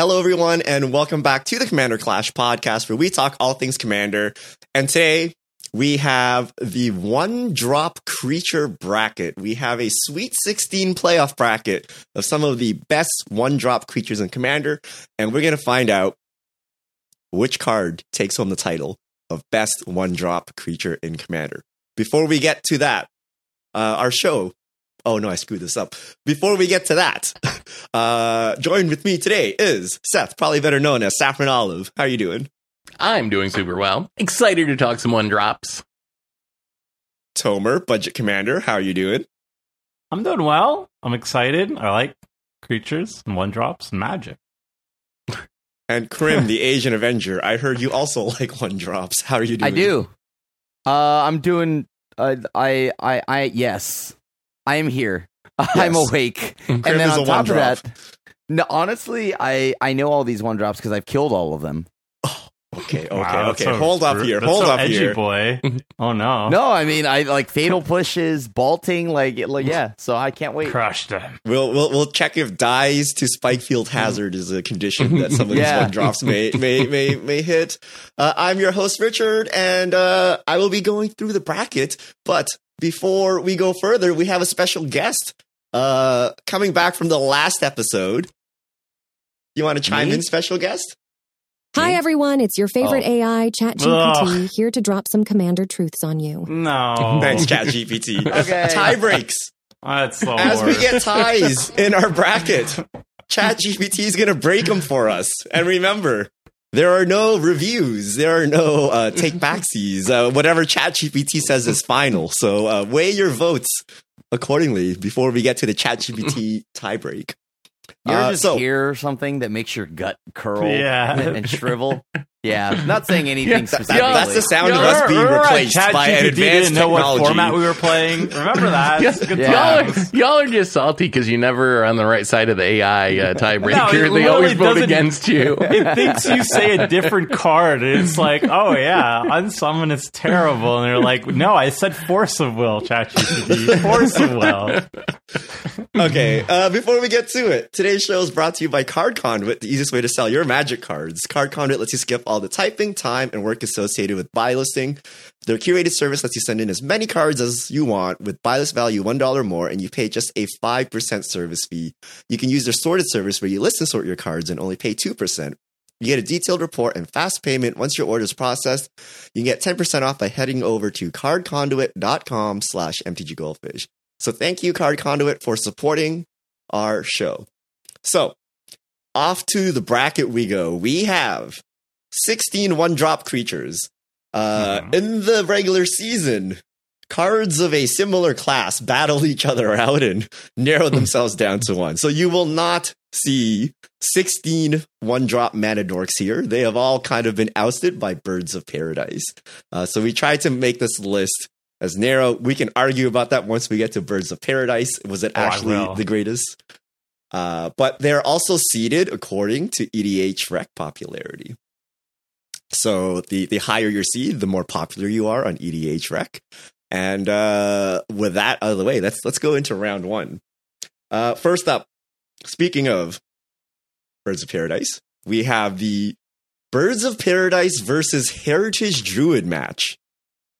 Hello, everyone, and welcome back to the Commander Clash podcast, where we talk all things Commander. And today we have the one drop creature bracket. We have a Sweet 16 playoff bracket of some of the best one drop creatures in Commander, and we're going to find out which card takes home the title of best one drop creature in Commander. Before we get to that, uh, our show. Oh no, I screwed this up. Before we get to that, uh, joined with me today is Seth, probably better known as Saffron Olive. How are you doing? I'm doing super well. Excited to talk some one drops. Tomer, Budget Commander. How are you doing? I'm doing well. I'm excited. I like creatures and one drops and magic. And Krim, the Asian Avenger. I heard you also like one drops. How are you doing? I do. Uh, I'm doing. Uh, I, I, I, yes, I am here. I'm Yes. awake. and Krim then is a on top of one-drop. that, no, honestly, I, I know all these one drops because I've killed all of them. Okay, okay, Wow, okay. so Hold up here. Hold so up edgy, here. boy. Oh no, No, I mean, I like fatal pushes, bolting, like, like, yeah. So I can't wait. crushed him. We'll, we'll we'll check if dies to Spikefield Hazard is a condition that some of these Yeah. one drops may may may may hit. Uh, I'm your host Richard, and uh, I will be going through the bracket. But before we go further, we have a special guest uh, coming back from the last episode. You want to chime Me? in, special guest? Hi, everyone. It's your favorite Oh. AI, ChatGPT, here to drop some commander truths on you. No, Thanks, ChatGPT. Okay. Tie breaks. That's the As we get ties in our bracket, ChatGPT is going to break them for us. And remember, there are no reviews. There are no uh, take backsies. Uh, whatever ChatGPT says is final. So uh, weigh your votes accordingly before we get to the ChatGPT tiebreak. You ever Uh, just so- hear something that makes your gut curl Yeah. and shrivel? Yeah, not saying anything That- specifically. that's the sound of Y'all us are- being remember when replaced by an ChatGPT advanced didn't know technology. what format we were playing. Remember that? Yeah, Good Yeah. Y'all, times. are, y'all are just salty because you never are on the right side of the AI uh, tiebreaker. No, it they always vote against you. It thinks you say a different card, and it's like, oh yeah, unsummon is terrible, and they're like, no, I said force of will, ChatGPT, force of will. okay, uh, before we get to it, today's show is brought to you by Card Conduit, the easiest way to sell your magic cards. Card Conduit lets you skip all the typing, time, and work associated with buy listing. Their curated service lets you send in as many cards as you want with buy list value $1 more, and you pay just a 5% service fee. You can use their sorted service where you list and sort your cards and only pay 2%. You get a detailed report and fast payment once your order is processed. You can get 10% off by heading over to cardconduit.com slash mtggoldfish. So thank you, Card Conduit, for supporting our show. So off to the bracket we go. We have 16 one drop creatures. Uh, Mhm. In the regular season, cards of a similar class battle each other out and narrow themselves down to one. So you will not see 16 one drop mana dorks here. They have all kind of been ousted by Birds of Paradise. Uh, so we tried to make this list as narrow. We can argue about that once we get to Birds of Paradise. Was it Oh, actually the greatest? Uh, but they're also seeded according to EDH rec popularity. So the, the higher your seed, the more popular you are on EDH rec. And uh, with that out of the way, let's let's go into round one. Uh, first up, speaking of Birds of Paradise, we have the Birds of Paradise versus Heritage Druid match.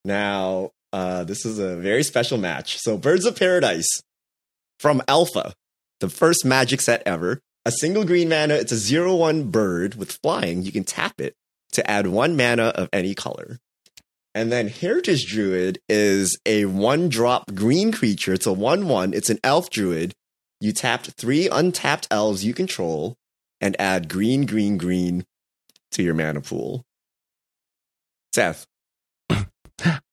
Now, uh, this is a very special match. So, Birds of Paradise from Alpha, the first magic set ever. A single green mana, it's a zero one bird with flying. You can tap it to add one mana of any color. And then Heritage Druid is a one drop green creature. It's a 1 1. It's an elf druid. You tapped three untapped elves you control and add green, green, green to your mana pool. Seth,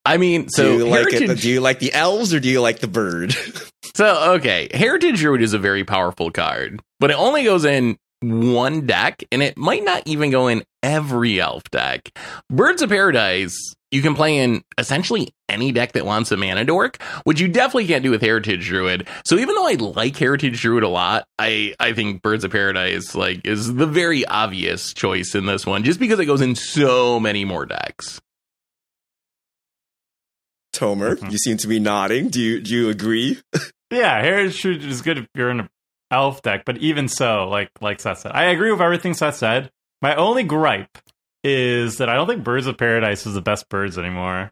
I mean, so do you like Heritage, it? Do you like the elves or do you like the bird? so okay, Heritage Druid is a very powerful card, but it only goes in one deck, and it might not even go in every elf deck. Birds of Paradise, you can play in essentially any deck that wants a mana dork, which you definitely can't do with Heritage Druid. So even though I like Heritage Druid a lot, I I think Birds of Paradise like is the very obvious choice in this one, just because it goes in so many more decks. Tomer, Mhm. you seem to be nodding. Do you do you agree? Yeah, heritage Druid is good if you're in a elf deck, but even so, like like Seth said, I agree with everything Seth said. My only gripe is that I don't think Birds of Paradise is the best birds anymore.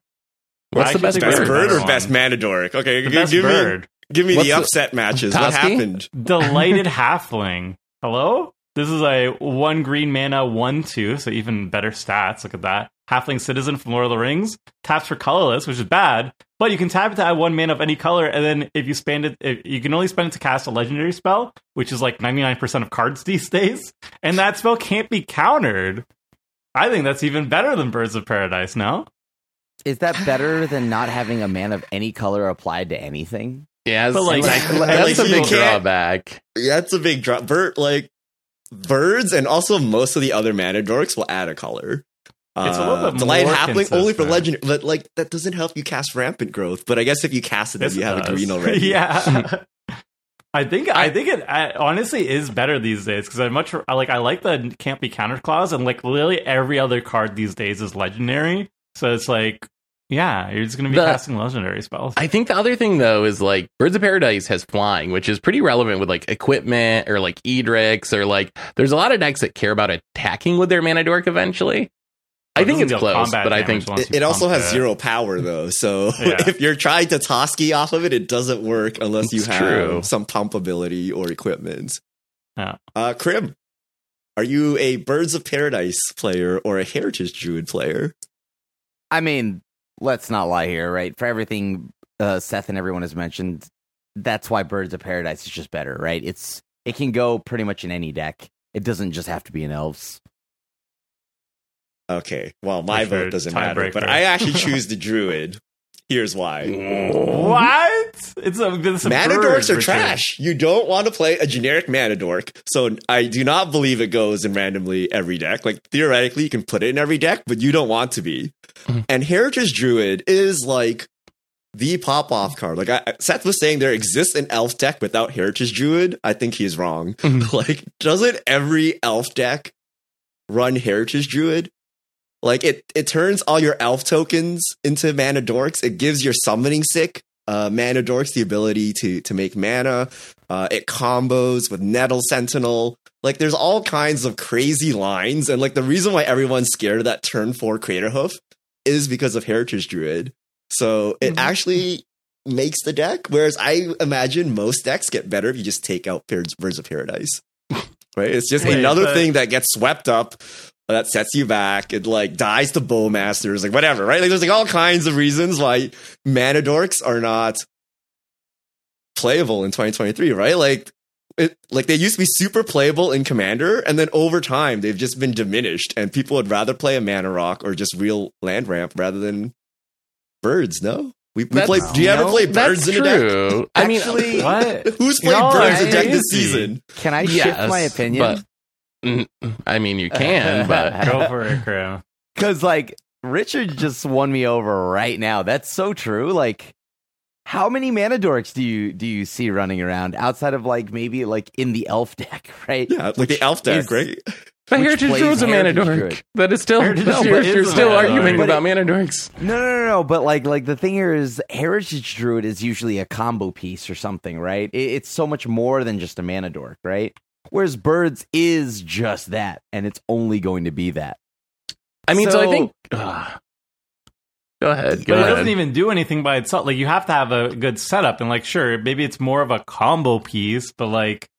What's the best Best there's bird better or best one. Manadoric? Okay, The g- best give bird. me give me What's the the- upset matches. What happened? Delighted Halfling. Hello? This is a one green mana, one two, so even better stats. Look at that. Halfling Citizen from Lord of the Rings. Taps for colorless, which is bad, but you can tap it to add one mana of any color, and then if you spend it, if, you can only spend it to cast a legendary spell, which is like 99% of cards these days, and that spell can't be countered. I think that's even better than Birds of Paradise, no? Is that better than not having a man of any color applied to anything? Yeah, But, like- that's like, a big drawback. Yeah, that's a big drop. Bird like birds and also most of the other mana dorks will add a color. It's a little Uh, bit Delight more Halfling only for consistent. legend, but like that doesn't help you cast rampant growth. But I guess if you cast it, then Yes, you it have a does. green already. yeah. I think I think it uh, honestly is better these days because I much I like I like the can't be countered clause and like literally every other card these days is legendary. So it's like yeah, you're just gonna be The- casting legendary spells. I think the other thing though is like Birds of Paradise has flying, which is pretty relevant with like equipment or like Edric or like there's a lot of decks that care about attacking with their mana dork eventually. I think it's deal close, but I think It, it also has it. zero power though, so Yeah. if you're trying to Toski off of it, it doesn't work unless you It's have true. some pump ability or equipment. Yeah. Uh, Krim, are you a Birds of Paradise player or a Heritage Druid player? I mean, let's not lie here, right? For everything uh, Seth and everyone has mentioned, that's why Birds of Paradise is just better, right? It's it can go pretty much in any deck. It doesn't just have to be in elves. Okay, well, my For vote doesn't matter, tiebreaker. but I actually choose the Druid. Here's why. What? It's a, it's a Mana dorks are trash. You don't want to play a generic mana dork. So I do not believe it goes in randomly every deck. Like theoretically, you can put it in every deck, but you don't want to be. Mhm. And Heritage Druid is like the pop off card. Like I, Seth was saying, there exists an elf deck without Heritage Druid. I think he's wrong. Mhm. like, doesn't every elf deck run Heritage Druid? Like it, it turns all your elf tokens into mana dorks. It gives your summoning sick uh, mana dorks the ability to to make mana. Uh, it combos with Nettle Sentinel. Like there's all kinds of crazy lines, and like the reason why everyone's scared of that turn four Craterhoof is because of Heritage Druid. So it actually makes the deck. Whereas I imagine most decks get better if you just take out Birds, Birds of Paradise. Right? It's just Wait, another but- thing that gets swept up that sets you back. It like dies to bowmasters, like whatever, right? Like there's like all kinds of reasons why mana dorks are not playable in 2023, right? Like it like they used to be super playable in Commander, and then over time they've just been diminished, and people would rather play a mana rock or just real land ramp rather than birds. No, we, we play. Do you ever play birds in a deck? I mean, Actually- What? Who's played Y'all birds are in deck this season? Can I shift my opinion? But I mean, you can, but Go for it, Krim. Because like Richard just won me over right now. That's so true. Like, how many mana dorks do you do you see running around outside of like maybe like in the elf deck, right? Yeah, like the elf deck, is- right? but Heritage plays Druid's a mana Heritage dork. Druid. That is still Heritage you're, you're still arguing about mana dorks. No, no, no, no. But like, like the thing here is, Heritage Druid is usually a combo piece or something, right? It, it's so much more than just a mana dork, right? Whereas Birds is just that, and it's only going to be that. I mean, so, I think. ugh. go ahead. But Go it doesn't even do anything by itself. Like you have to have a good setup, and like sure, maybe it's more of a combo piece, but like.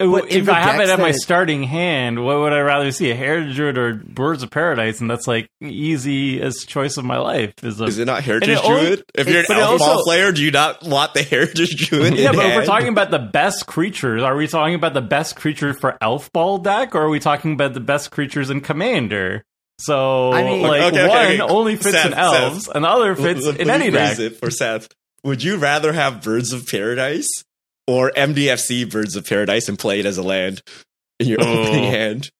But if I have it decks at my it- starting hand, what would I rather see? A Heritage Druid or Birds of Paradise? And that's like easiest choice of my life. Is a Is it not Heritage it only- Druid? If you're an but elf ball also- player, do you not want the Heritage Druid? yeah, in but if we're talking about the best creatures, are we talking about the best creature for Elf Ball deck, or are we talking about the best creatures in Commander? So, I mean- like Okay, okay, one okay. only fits Seth, in elves, Seth. and the other fits Let- let in me any phrase deck. it for Seth. Would you rather have Birds of Paradise or MDFC Birds of Paradise and play it as a land in your Oh. opening hand?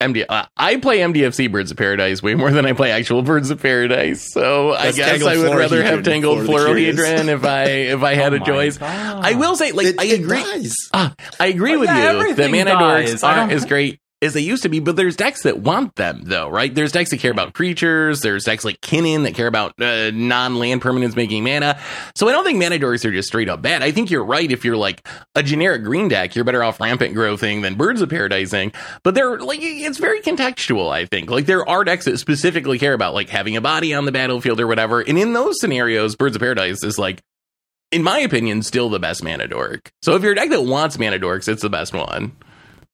MD, uh, I play MDFC Birds of Paradise way more than I play actual Birds of Paradise. So I guess Tangled I would rather have Tangled for the if I if I had Oh a choice. God. I will say, like, It- I it agree. dies. Ah, I agree But with yeah, you. The everything mana dies. dorks I aren't don't- great as they used to be, but there's decks that want them though, right? There's decks that care about creatures. There's decks like Kinnan that care about uh, non-land permanents making mana. So I don't think mana dorks are just straight up bad. I think you're right. If you're like a generic green deck, you're better off rampant growthing than birds of paradising. But they're like it's very contextual. I think like there are decks that specifically care about like having a body on the battlefield or whatever. And in those scenarios, birds of paradise is like in my opinion, still the best mana dork. So if you're a deck that wants mana dorks, it's the best one.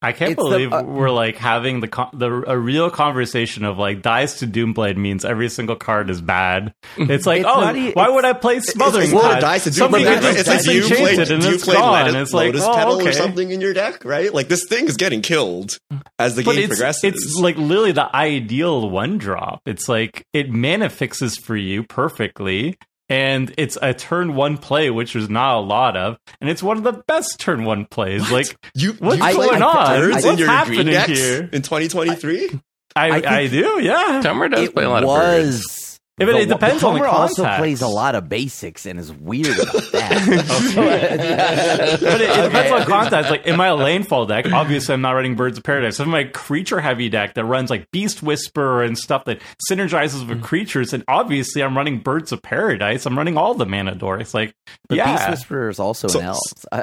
I can't It's the- believe uh, we're like having the con- the a real conversation of like dies to Doomblade means every single card is bad. It's like, It's oh, not why would I play Smothering it's more Tide? dice to do, Somebody but could it's, like, you change play, it and you it's play gone. Lotus, it's like, Lotus oh, Petal okay. or something in your deck, right? Like this thing is getting killed as the But game it's, progresses. it's like literally the ideal one drop. It's like it mana fixes for you perfectly. And it's a turn one play, which there's not a lot of, and it's one of the best turn one plays. What? Like you, what's you play going on? birds What's in your happening here? in 2023? I, I I, think- do, yeah. Tomer does it play a lot of birds. Was. Yeah, but it the- depends on the Homer also context. plays a lot of basics and is weird about that. but it, it depends Okay. on context. Like in my landfall deck, obviously I'm not running Birds of Paradise. So in my creature heavy deck that runs like Beast Whisper and stuff that synergizes with mm-hmm. creatures, and obviously I'm running Birds of Paradise. I'm running all the mana dorks. Like, But yeah, Beast Whisperer is also So- an elf.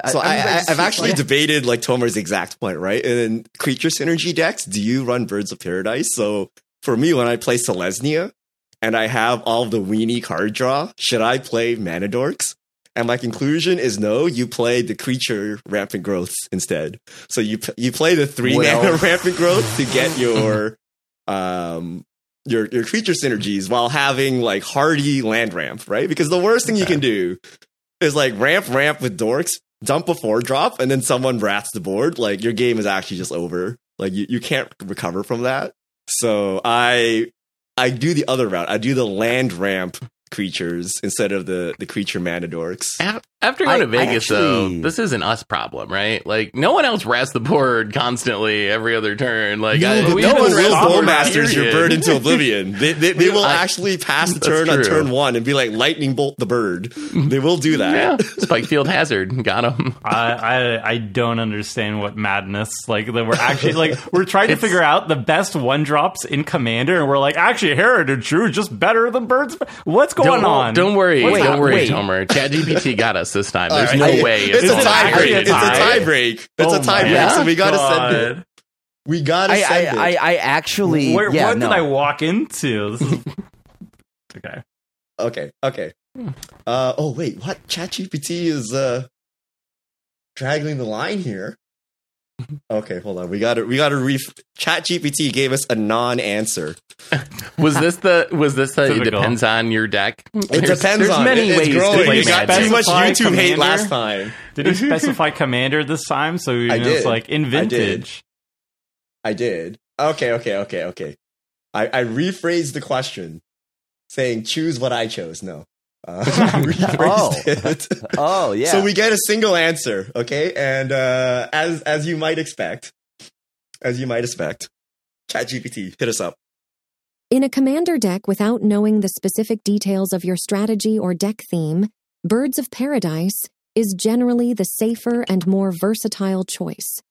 So I, I, I've actually debated like Tomer's exact point, right? And in creature synergy decks, do you run Birds of Paradise? So for me, when I play Selesnya and I have all the weenie card draw, should I play Mana Dorks? And my conclusion is no. You play the creature rampant growths instead. So you you play the three Well- mana rampant growth to get your um your your creature synergies while having like hardy land ramp, right? Because the worst thing you can do is like ramp ramp with dorks, dump a four drop, and then someone rats the board. Like your game is actually just over. Like you, you can't recover from that. So I I do the other route. I do the land ramp creatures instead of the the creature mana dorks. After going I- to Vegas, I though, this is an us problem, right? Like, no one else rats the board constantly every other turn. Like, No, I, but we no haven't one ratted will the board, bowmasters your period. bird into oblivion. They, they, they will I- actually pass the That's turn on turn one and be like lightning bolt the bird. They will do that. Yeah, Spike Field Hazard got him. I, I I don't understand what madness like that we're actually like we're trying to figure out the best one drops in Commander, and we're like actually Heritage Druid is just better than Birds. What's going don't, on? Don't worry, Wait, don't worry, wait. Tomer. ChatGPT got us this time. There's All no right. way. It's Is a it tie break. a It's a tie? tie break. It's Oh a tie my break. So we gotta send it. We gotta I, send I, it. I, I actually. Where, yeah, what no. did I walk into? This is okay. Okay, okay. Uh oh wait, what? ChatGPT is uh dragging the line here. Okay, hold on. We got to we got to re ChatGPT gave us a non-answer. Was this the? Was this the? It depends on your deck. It There's- depends There's on many it. It's ways growing. to play You got Magic. too much Specify YouTube hate last time. Did he specify Commander this time? So you I know, it's like in I did. vintage. I did. Okay, okay, okay, okay. I, I rephrased the question, saying choose what I chose. No. Uh, rephrased it. Oh, yeah. So we get a single answer, okay? And uh, as as you might expect, as you might expect, ChatGPT hit us up. In a commander deck without knowing the specific details of your strategy or deck theme, Birds of Paradise is generally the safer and more versatile choice.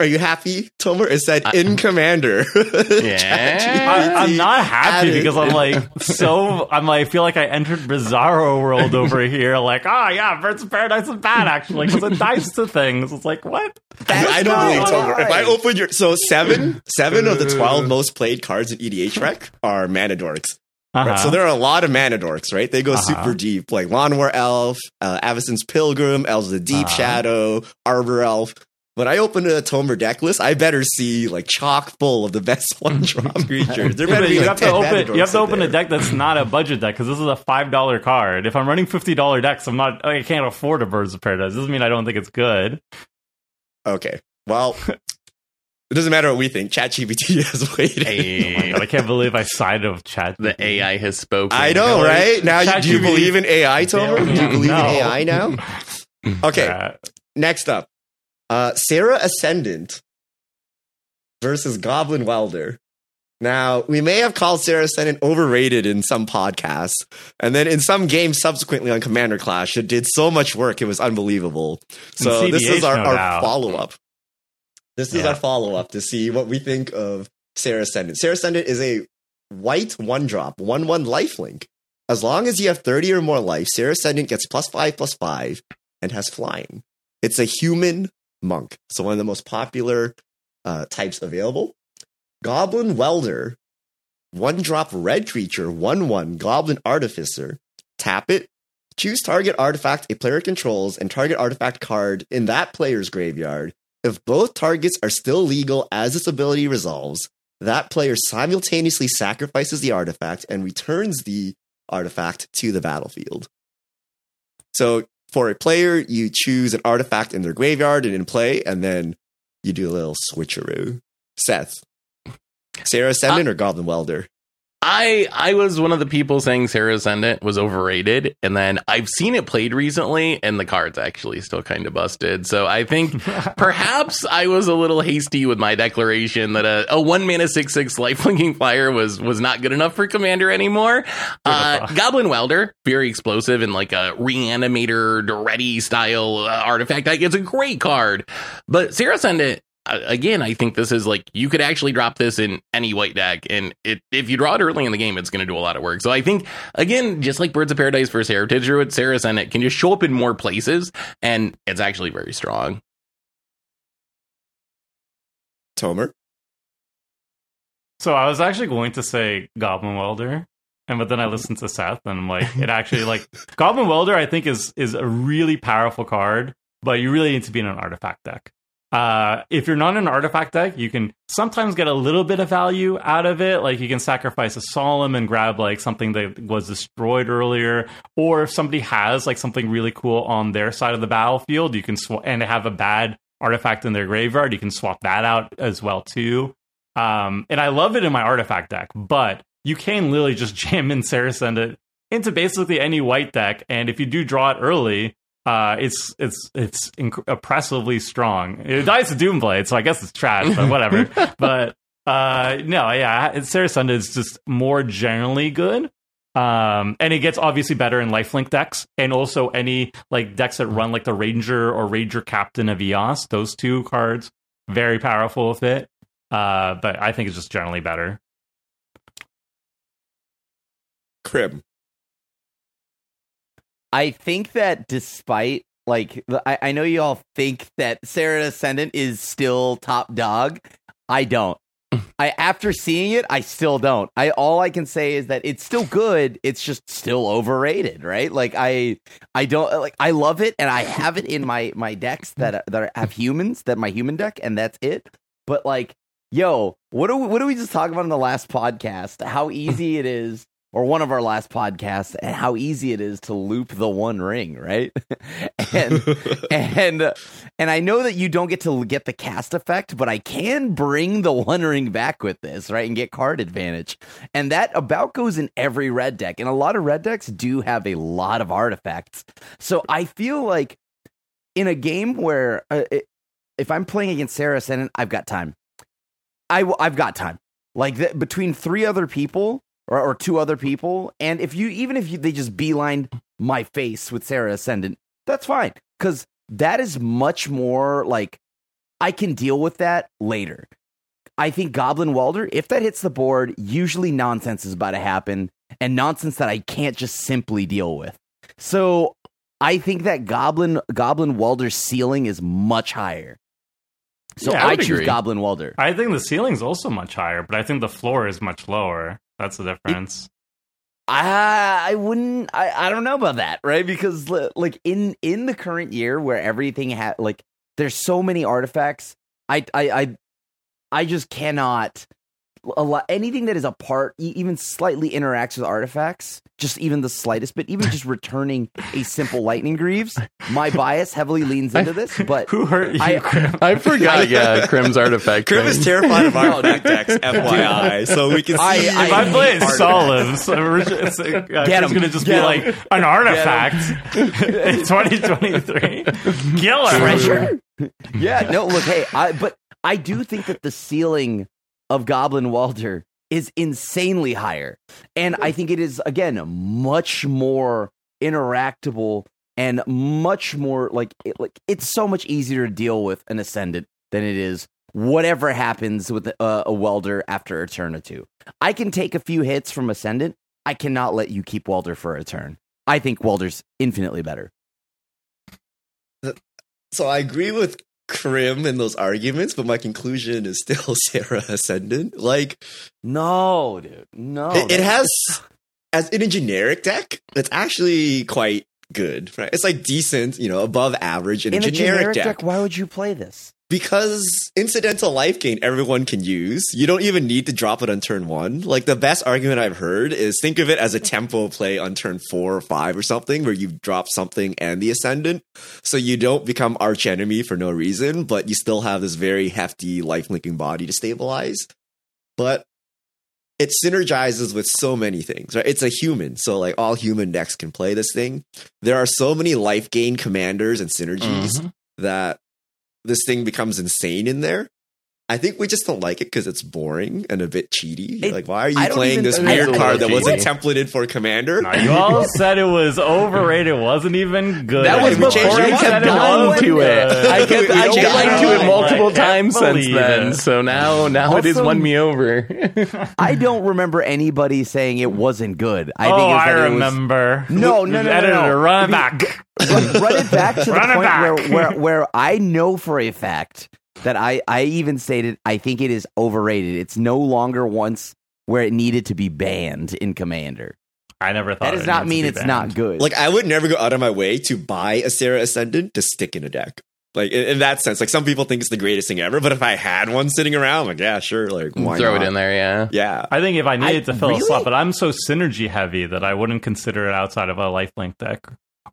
Are you happy, Tomer? It said I- in Commander. Yeah. I, I'm not happy added. because I'm like so. I'm like I feel like I entered Bizarro world over here. Like, oh yeah, Birds of Paradise is bad actually because it dies to things. It's like what? I don't not believe Tomer. If I open your so seven seven of the twelve most played cards in EDH Rec are mana dorks. Uh-huh. Right? So there are a lot of mana dorks, right? They go Uh-huh. super deep, like Llanowar Elf, uh, Avacyn's Pilgrim, Elves of the Deep Uh-huh. Shadow, Arbor Elf. When I open a Tomer deck list, I better see like chock full of the best one drop creatures. There better but be you like have to 10 mana open. You have to open there. a deck that's not a budget deck because this is a five dollar card. If I'm running fifty dollar decks, I'm not. I can't afford a Birds of Paradise. Doesn't mean I don't think it's good. Okay, well, it doesn't matter what we think. ChatGPT has waited. Hey, Oh my god, I can't believe I sided with Chat. the AI has spoken. I know, right? Now, you, do you ChatGPT believe in AI, Tomer? Do you believe no. in AI now? Okay, Uh, next up, uh, Serra Ascendant versus Goblin Welder. Now, we may have called Serra Ascendant overrated in some podcasts, and then in some games subsequently on Commander Clash, it did so much work, it was unbelievable. So, this is our, no our follow up. This is Yeah. our follow up to see what we think of Serra Ascendant. Serra Ascendant is a white one drop, one one life link. As long as you have 30 or more life, Sarah Ascendant gets plus five plus five and has flying. It's a human monk. So one of the most popular uh, types available. Goblin Welder, one drop red creature, one one Goblin Artificer. Tap it. Choose target artifact a player controls and target artifact card in that player's graveyard. If both targets are still legal as this ability resolves, that player simultaneously sacrifices the artifact and returns the artifact to the battlefield. So for a player, you choose an artifact in their graveyard and in play, and then you do a little switcheroo. Seth, Serra Ascendant uh, or Goblin Welder? I I was one of the people saying Serra Ascendant was overrated, and then I've seen it played recently, and the card's actually still kind of busted. So I think perhaps I was a little hasty with my declaration that a, a one mana six six lifelinking flyer was was not good enough for Commander anymore. Uh, Goblin Welder, very explosive and like a reanimator ready style uh, artifact. Like it's a great card, but Serra Ascendant again, I think this is like you could actually drop this in any white deck, and it, if you draw it early in the game, it's going to do a lot of work. So I think again, just like Birds of Paradise versus Heritage Druid, Serra Ascendant can just show up in more places, and it's actually very strong. Tomer? So I was actually going to say Goblin Welder, and but then I listened to Seth, and I'm like, it actually like Goblin Welder. I think is is a really powerful card, but you really need to be in an artifact deck. Uh, if you're not an artifact deck, you can sometimes get a little bit of value out of it. Like you can sacrifice a solemn and grab like something that was destroyed earlier, or if somebody has like something really cool on their side of the battlefield, you can sw- and have a bad artifact in their graveyard, you can swap that out as well too. Um, and I love it in my artifact deck, but you can literally just jam in Ascendant into basically any white deck, and if you do draw it early, uh, it's it's it's inc- oppressively strong. It dies to Doomblade, so I guess it's trash, but whatever. but uh, no, yeah, it's Serra Ascendant is just more generally good. Um, and it gets obviously better in lifelink decks, and also any like decks that run like the Ranger or Ranger Captain of Eos. Those two cards very powerful with it. Uh, but I think it's just generally better. Krim. I think that despite like I, I know you all think that Serra Ascendant is still top dog. I don't. I after seeing it, I still don't. I all I can say is that it's still good. It's just still overrated, right? Like I I don't like I love it and I have it in my my decks that uh, that have humans, that my human deck and that's it. But like yo, what do we, what do we just talk about in the last podcast? How easy it is or one of our last podcasts and how easy it is to loop the one ring, right? and and and I know that you don't get to get the cast effect, but I can bring the one ring back with this, right? And get card advantage. And that about goes in every red deck. And a lot of red decks do have a lot of artifacts. So I feel like in a game where uh, it, if I'm playing against Serra Ascendant, I've got time. I w- I've got time. Like between three other people or, or two other people, and if you even if you, they just beeline my face with Serra Ascendant, that's fine because that is much more like I can deal with that later. I think Goblin Welder, if that hits the board, usually nonsense is about to happen, and nonsense that I can't just simply deal with. So I think that Goblin Goblin Welder's ceiling is much higher. So Yeah, I I, choose agree. Goblin Welder. I think the ceiling's also much higher, but I think the floor is much lower. That's the difference. I I wouldn't I, I don't know about that, right? Because like in in the current year where everything had like there's so many artifacts, I I I I just cannot a lot anything that is a part e- even slightly interacts with artifacts, just even the slightest bit, even just returning a simple lightning greaves, my bias heavily leans into this, but Who hurt you? I- Graham? I forgot, yeah, Krim's artifact. Krim is terrified of No, artifact decks, FYI. So we can see. I- if I I'm playing hate Solemns, it's, uh, Get it's 'em. going to just Get be 'em. like an artifact in 2023. Kill him. treasure. yeah, no, look, hey, I but I do think that the ceiling of Goblin Welder is insanely higher. And I think it is again much more interactable and much more like it, like it's so much easier to deal with an ascendant than it is whatever happens with uh, a, a welder after a turn or two. I can take a few hits from Ascendant. I cannot let you keep welder for a turn. I think welder's infinitely better. So I agree with Krim in those arguments, but my conclusion is still Serra Ascendant. Like No, dude, no. it, it has as in a generic deck, it's actually quite good. Right? It's like decent, you know, above average in, in a generic, deck. deck. Why would you play this? Because incidental life gain everyone can use. You don't even need to drop it on turn one. Like the best argument I've heard is think of it as a tempo play on turn four or five or something where you drop something and the ascendant. So you don't become arch enemy for no reason, but you still have this very hefty life linking body to stabilize. But it synergizes with so many things, right? It's a human. So like all human decks can play this thing. There are so many life gain commanders and synergies Mhm. that this thing becomes insane in there. I think we just don't like it because it's boring and a bit cheaty. It- like, why are you playing this weird card that little wasn't templated for commander? Now, you all said it was overrated. It wasn't even good. That was before your I mind. kept No on to it. I kept We I don't like to it it. multiple I times since then. it. So now now it has won me over. I don't remember anybody saying it wasn't good. I oh, think I that it was- remember. No, no, no, no, Editor, no. run I it mean, back. Run, run it back to the Run point. Where, where where I know for a fact that I I even stated I think it is overrated. It's no longer once where it needed to be banned in Commander. I never thought That does it not mean it's banned. not good. Like, I would never go out of my way to buy a Serra Ascendant to stick in a deck. Like, in, in that sense, like some people think it's the greatest thing ever, but if I had one sitting around, I'm like, yeah, sure. Like, why Throw not? it in there, yeah. Yeah. I think if I needed I- to fill really? a slot, but I'm so synergy heavy that I wouldn't consider it outside of a lifelink deck.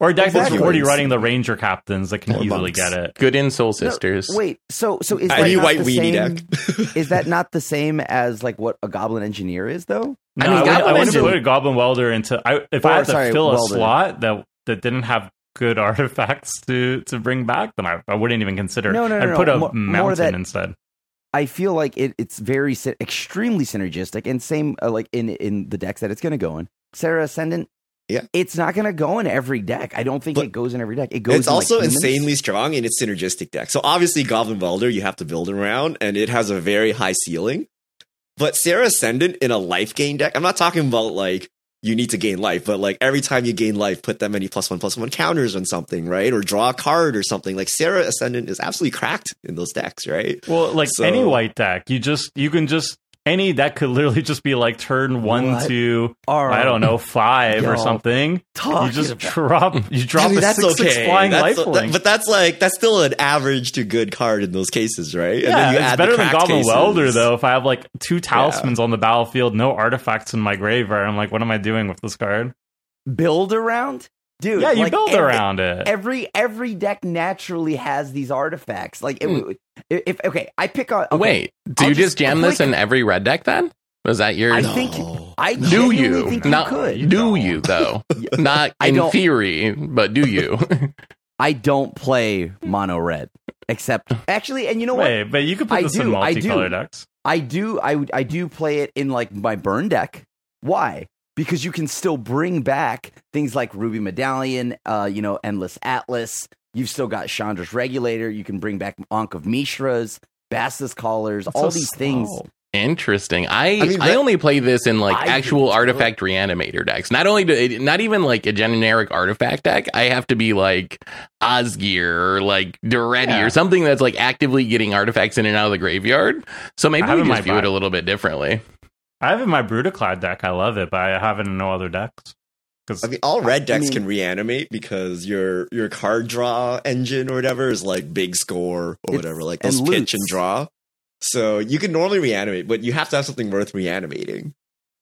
Or a deck that's Exactly. already running the ranger captains that can Or easily monks. get it. Good in Soul No, Sisters. wait, so so is I that need not white the weenie same, deck. is that not the same as like what a Goblin Engineer is though? No, I I, mean, would, I wouldn't Engine- put a Goblin Welder into. I, if I had to sorry, fill a Welder. slot that that didn't have good artifacts to to bring back, then I, I wouldn't even consider. it. No, no, no, I'd no. put a More- more mountain that- instead. I feel like it, it's very extremely synergistic, and same uh, like in in the decks that it's going to go in. Serra Ascendant, Yeah. it's not going to go in every deck. I don't think But it goes in every deck. It goes. It's in, like, also humans. insanely strong in its synergistic deck. So obviously, Goblin Welder you have to build around, and it has a very high ceiling. But Serra Ascendant in a life gain deck, I'm not talking about like you need to gain life, but like every time you gain life, put that many plus one plus one counters on something, right? Or draw a card or something. Like Serra Ascendant is absolutely cracked in those decks, right? Well, like So- any white deck, you just you can just any that could literally just be like turn one What? to I don't know five or something. You just about- drop you drop I mean, a that's six six flying That's- life that- but that's like that's still an average to good card in those cases, right? And yeah, you it's better than Goblin cases. Welder though. If I have like two talismans on the battlefield, no artifacts in my graveyard, I'm like, what am I doing with this card? build around, dude. yeah, you like, build every- around it. Every every deck naturally has these artifacts. Like, it- Hmm. if, if okay, I pick on. Okay, Wait, do I'll you just just jam this click- in every red deck then? Was that your I No. think I do you? think Not you could. Do don't. you though? Not in theory, but do you? I don't play mono red, except actually, and you know what? Wait, but you could put I this in do, I do. multicolor decks. I do I I do play it in like my burn deck. Why? Because you can still bring back things like Ruby Medallion, uh, you know, Endless Atlas. You've still got Chandra's Regulator. You can bring back Ankh of Mishras, Basilisk Collars, That's all so these things. Interesting. I I mean, I only play this in like I actual artifact reanimator decks. Not only do, not even like a generic artifact deck. I have to be like Osgir or like Daretti Yeah. or something that's like actively getting artifacts in and out of the graveyard. So maybe I we just view it a little bit differently. I have in my Brudiclad deck. I love it, but I have it in no other decks. Because I mean, all red decks mean- can reanimate because your your card draw engine or whatever is like big score or whatever, like and those pitch loots. and draw. So you can normally reanimate, but you have to have something worth reanimating.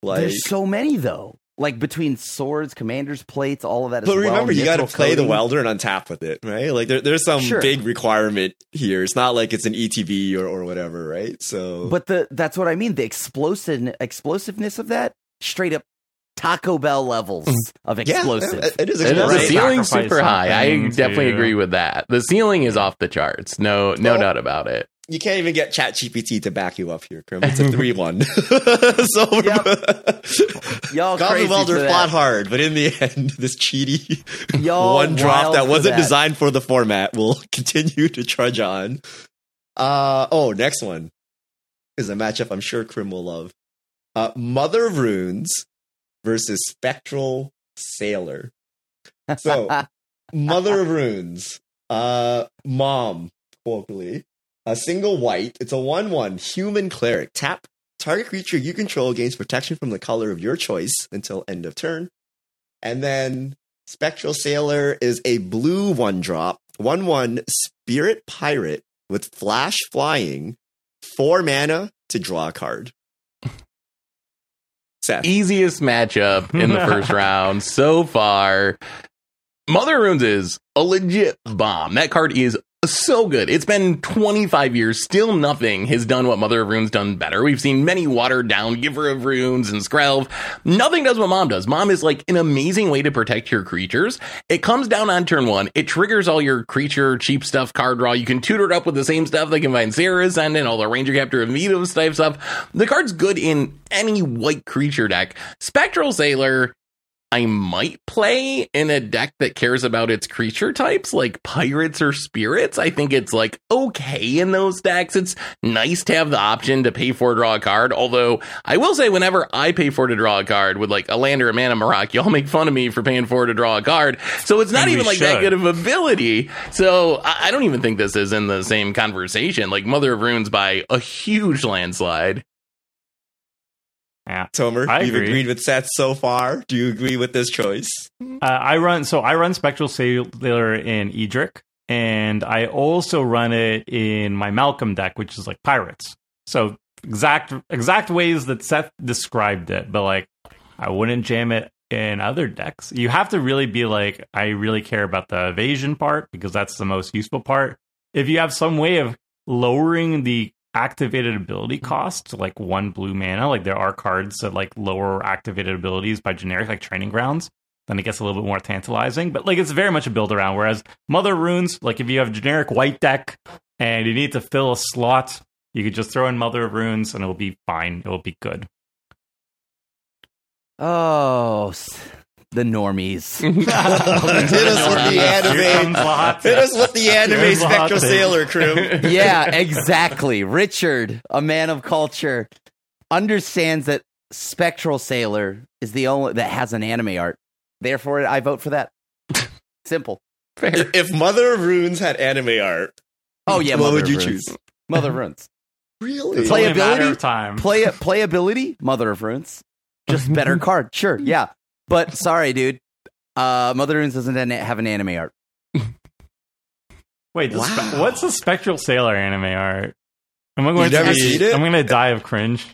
Like, There's so many though. Like between swords, commanders, plates, all of that. but as well, remember, you got to mithril play the welder and untap with it, right? Like there, there's some Sure. big requirement here. It's not like it's an ETB or, or whatever, right? So, But the that's what I mean. The explosive explosiveness of that, straight up Taco Bell levels of Mm. yeah, explosive. it- it is It is the explosive. Right. ceiling Sacrifice super high. I definitely to- agree with that. The ceiling is off the charts. No, no Well, doubt about it. You can't even get Chat GPT to back you up here, Krim. It's a three one. so Y'all Goblin crazy Welder fought hard, but in the end, this cheaty Y'all one drop that wasn't that. designed for the format will continue to trudge on. Uh oh, next one is a matchup I'm sure Krim will love. Uh, Mother of Runes versus Spectral Sailor. So, Mother of Runes, uh, mom, colloquially, a single white. It's a one-one human cleric. Tap target creature you control gains protection from the color of your choice until end of turn. And then Spectral Sailor is a blue one drop, one one spirit pirate with flash flying, four mana to draw a card. Seth. Easiest matchup in the first round so far. Mother Runes is a legit bomb. That card is so good. It's been 25 years, still nothing has done what Mother of Runes done better. We've seen many watered down Giver of Runes and Skrelv. Nothing does what Mom does. Mom is like an amazing way to protect your creatures. It comes down on turn one. It triggers all your creature cheap stuff card draw. You can tutor it up with the same stuff that can find Serra Ascendant, all the Ranger Captor of Meadows type stuff. The card's good in any white creature deck. Spectral Sailor I might play in a deck that cares about its creature types, like pirates or spirits. I think it's like okay in those decks. It's nice to have the option to pay for draw a card. Although I will say, whenever I pay for to draw a card with like a land or a mana Marak, y'all make fun of me for paying for to draw a card. So it's not And even like that good of ability. So I, I don't even think this is in the same conversation. Like Mother of Runes by a huge landslide. Yeah. Tomer, I you've agree. agreed with Seth so far. Do you agree with this choice? Uh, I run so I run Spectral Sailor in Edric, and I also run it in my Malcolm deck, which is like pirates. So exact exact ways that Seth described it, but like I wouldn't jam it in other decks. You have to really be like, I really care about the evasion part because that's the most useful part. If you have some way of lowering the activated ability mm-hmm. cost like one blue mana, like there are cards that like lower activated abilities by generic, like training grounds, then it gets a little bit more tantalizing. But like it's very much a build around. Whereas Mother Runes, like if you have a generic white deck and you need to fill a slot, you could just throw in Mother of Runes and it'll be fine. It'll be good. Oh, the normies. Hit us with the anime. comes the Hit us with the anime Here's the hot Spectral. Sailor crew. yeah, exactly. Richard, a man of culture, understands that Spectral Sailor is the only that has an anime art. Therefore, I vote for that. Simple. Fair. If Mother of Runes had anime art, Oh yeah, what Mother would you Runes. choose? Mother of Runes. Really? It's only a matter Playability? of time. Play playability, Mother of Runes. Just better card, sure, yeah. But sorry, dude. Uh, Mother of Runes doesn't have an anime art. Wait, the spe- what's the Spectral Sailor anime art? Am I going You've never to seen be, it? I'm going to die of cringe.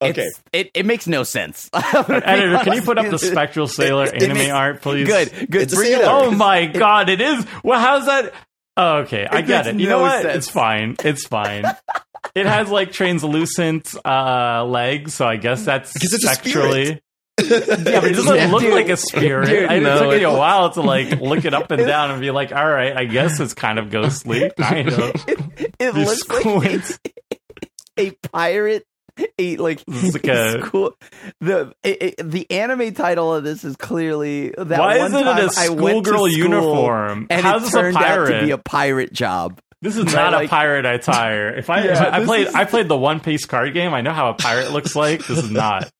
Okay. It's- it it makes no sense. Editor, can you put up the Spectral Sailor it anime makes- art, please? Good, good. Bring it Oh my god, it is. Well, how's that? Oh, okay, I get it. You no know what? sense. It's fine. It's fine. it has like translucent uh, legs, so I guess that's Because it's a spectrally. Yeah, but it doesn't Yeah, look dude. like a spirit. Dude, I, no, it took me a while to like look it up and down and be like, all right, I guess it's kind of ghostly. Kind of. it, it You looks like squint. a pirate. A like, It's like a- school. The it, it- the anime title of this is clearly that Why one isn't it time a I went to schoolgirl school uniform? and How's it this a turned out pirate? to be a pirate job. This is not like- a pirate attire. If I, Yeah, if I, I played, is- I played the One Piece card game. I know how a pirate looks like. This is not.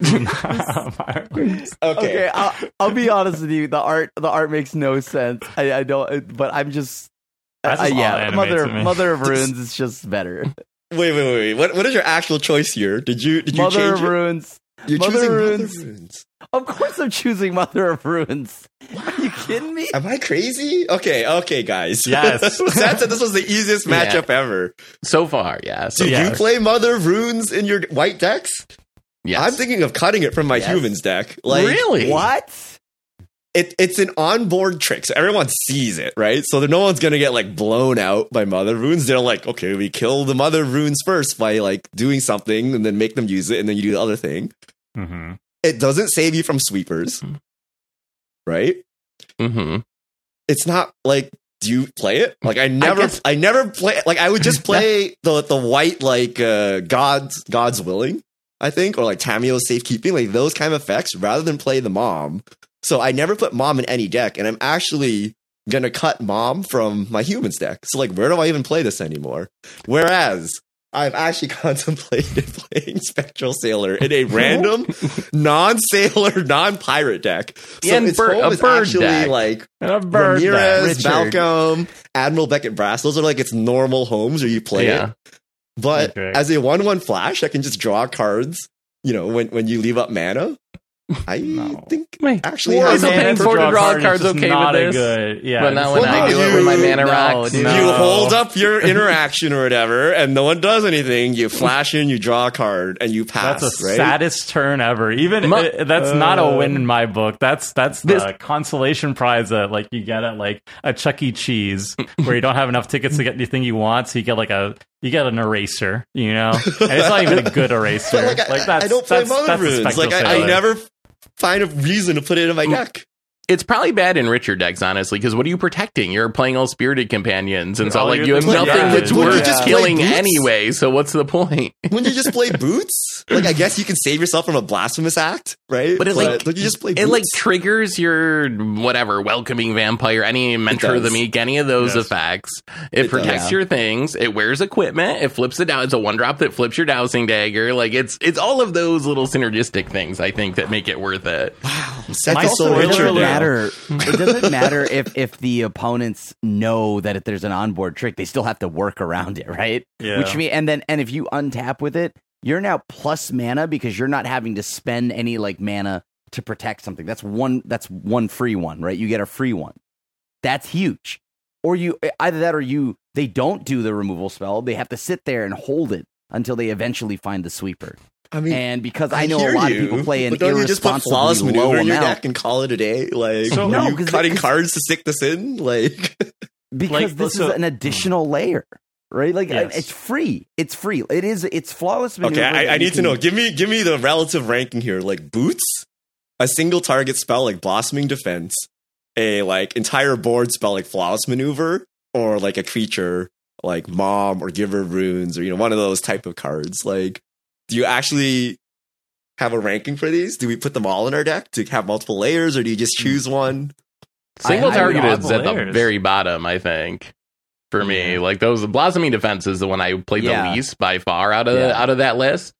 This is not how a pirate looks. Okay. Okay, I'll, I'll be honest with you. The art the art makes no sense. I, I don't, but I'm just. That's uh, just all yeah, mother mother of runes is just better. Wait, wait, wait, wait. What, what is your actual choice here? Did you did you Mother change of it? runes. You're Mother choosing of Mother Runes. of Runes. Of course, I'm choosing Mother of Runes. Are you kidding me? Am I crazy? Okay, okay, guys. Yes. Seth said this was the easiest Yeah. matchup ever. So far, yeah. So Did Yeah. you play Mother of Runes in your white decks? Yes. I'm thinking of cutting it from my Yes. humans deck. Like really What? it, it's an onboard trick, so everyone sees it, right? So that no one's gonna get like blown out by Mother of Runes. They're like, okay, we kill the Mother of Runes first by like doing something, and then make them use it, and then you do the other thing. hmm It doesn't save you from sweepers, right? hmm It's not like do you play it? Like I never, I, guess- never play. Like I would just play the the white like uh, God's God's willing, I think, or like Tamiyo's safekeeping, like those kind of effects, rather than play the mom. So I never put mom in any deck, and I'm actually gonna cut mom from my humans deck. So like, where do I even play this anymore? Whereas I've actually contemplated playing Spectral Sailor in a random non-sailor, non-pirate deck. So and its home a is bird actually deck. like A bird. Ramirez. Malcolm, Admiral Beckett Brass. Those are like its normal homes where you play Yeah. it. But Okay. as a one-one flash, I can just draw cards. You know, when when you leave up mana, I No. think Wait, actually Four has mana some paying to for to draw a draw is cards okay not with a this? good. Yeah, but not when Well, I no, do it with my mana no, rocks. dude. you hold up your interaction or whatever, and no one does anything. You flash in, you draw a card, and you pass. That's the right? saddest turn ever. Even Mu- uh, that's not a Uh, win in my book. That's that's the This- consolation prize that like you get at like a Chuck E. Cheese where you don't have enough tickets to get anything you want, so you get like a you get an eraser, you know, and it's not even a good eraser. But, like, I, that's I don't play that's, mother that's runes. Like I, I never find a reason to put it in my deck. It's probably bad in richer decks, honestly, because what are you protecting? You're playing all spirited companions, and so All like you're have nothing yeah, that's it's- worth just killing boots? anyway. So what's the point? When you just play boots, like I guess you can save yourself from a blasphemous act, right? But it, like- don't you just play It boots? like triggers your whatever welcoming vampire, any mentor of the meek, any of those Yes. effects. It, It protects does. your things. It wears equipment. It flips it down. It's a one drop that flips your dowsing dagger. Like it's it's all of those little synergistic things. I think that make it worth it. Wow, My is so spoiler rich it doesn't matter. It doesn't matter if if the opponents know that if there's an onboard trick, they still have to work around it, right? Yeah. Which mean, and then and if you untap with it, you're now plus mana because you're not having to spend any like mana to protect something. That's one. That's one free one, right? You get a free one. That's huge. Or you either that or you they don't do the removal spell. They have to sit there and hold it until they eventually find the sweeper. I mean, And because I, know a lot you, of people play an but don't you just put flawless maneuver low in your amount deck and call it a day? Like, So- are No, you 'cause- cutting 'cause- cards to stick this in? Like, because Like, this so- is an additional layer, right? Like I- Yes. it's free. It's free. It is. It's flawless. maneuver okay, I, I you need to know. Give me, give me the relative ranking here. Like boots, a single target spell like blossoming defense, a like entire board spell like flawless maneuver, or like a creature like mom or giver runes, or you know one of those type of cards. Like, do you actually have a ranking for these? Do we put them all in our deck to have multiple layers, or do you just choose one? Single I- I would target is at the very bottom, I think. For me, like those blossoming defense is the one I played Yeah. the least by far out of Yeah. out of that list.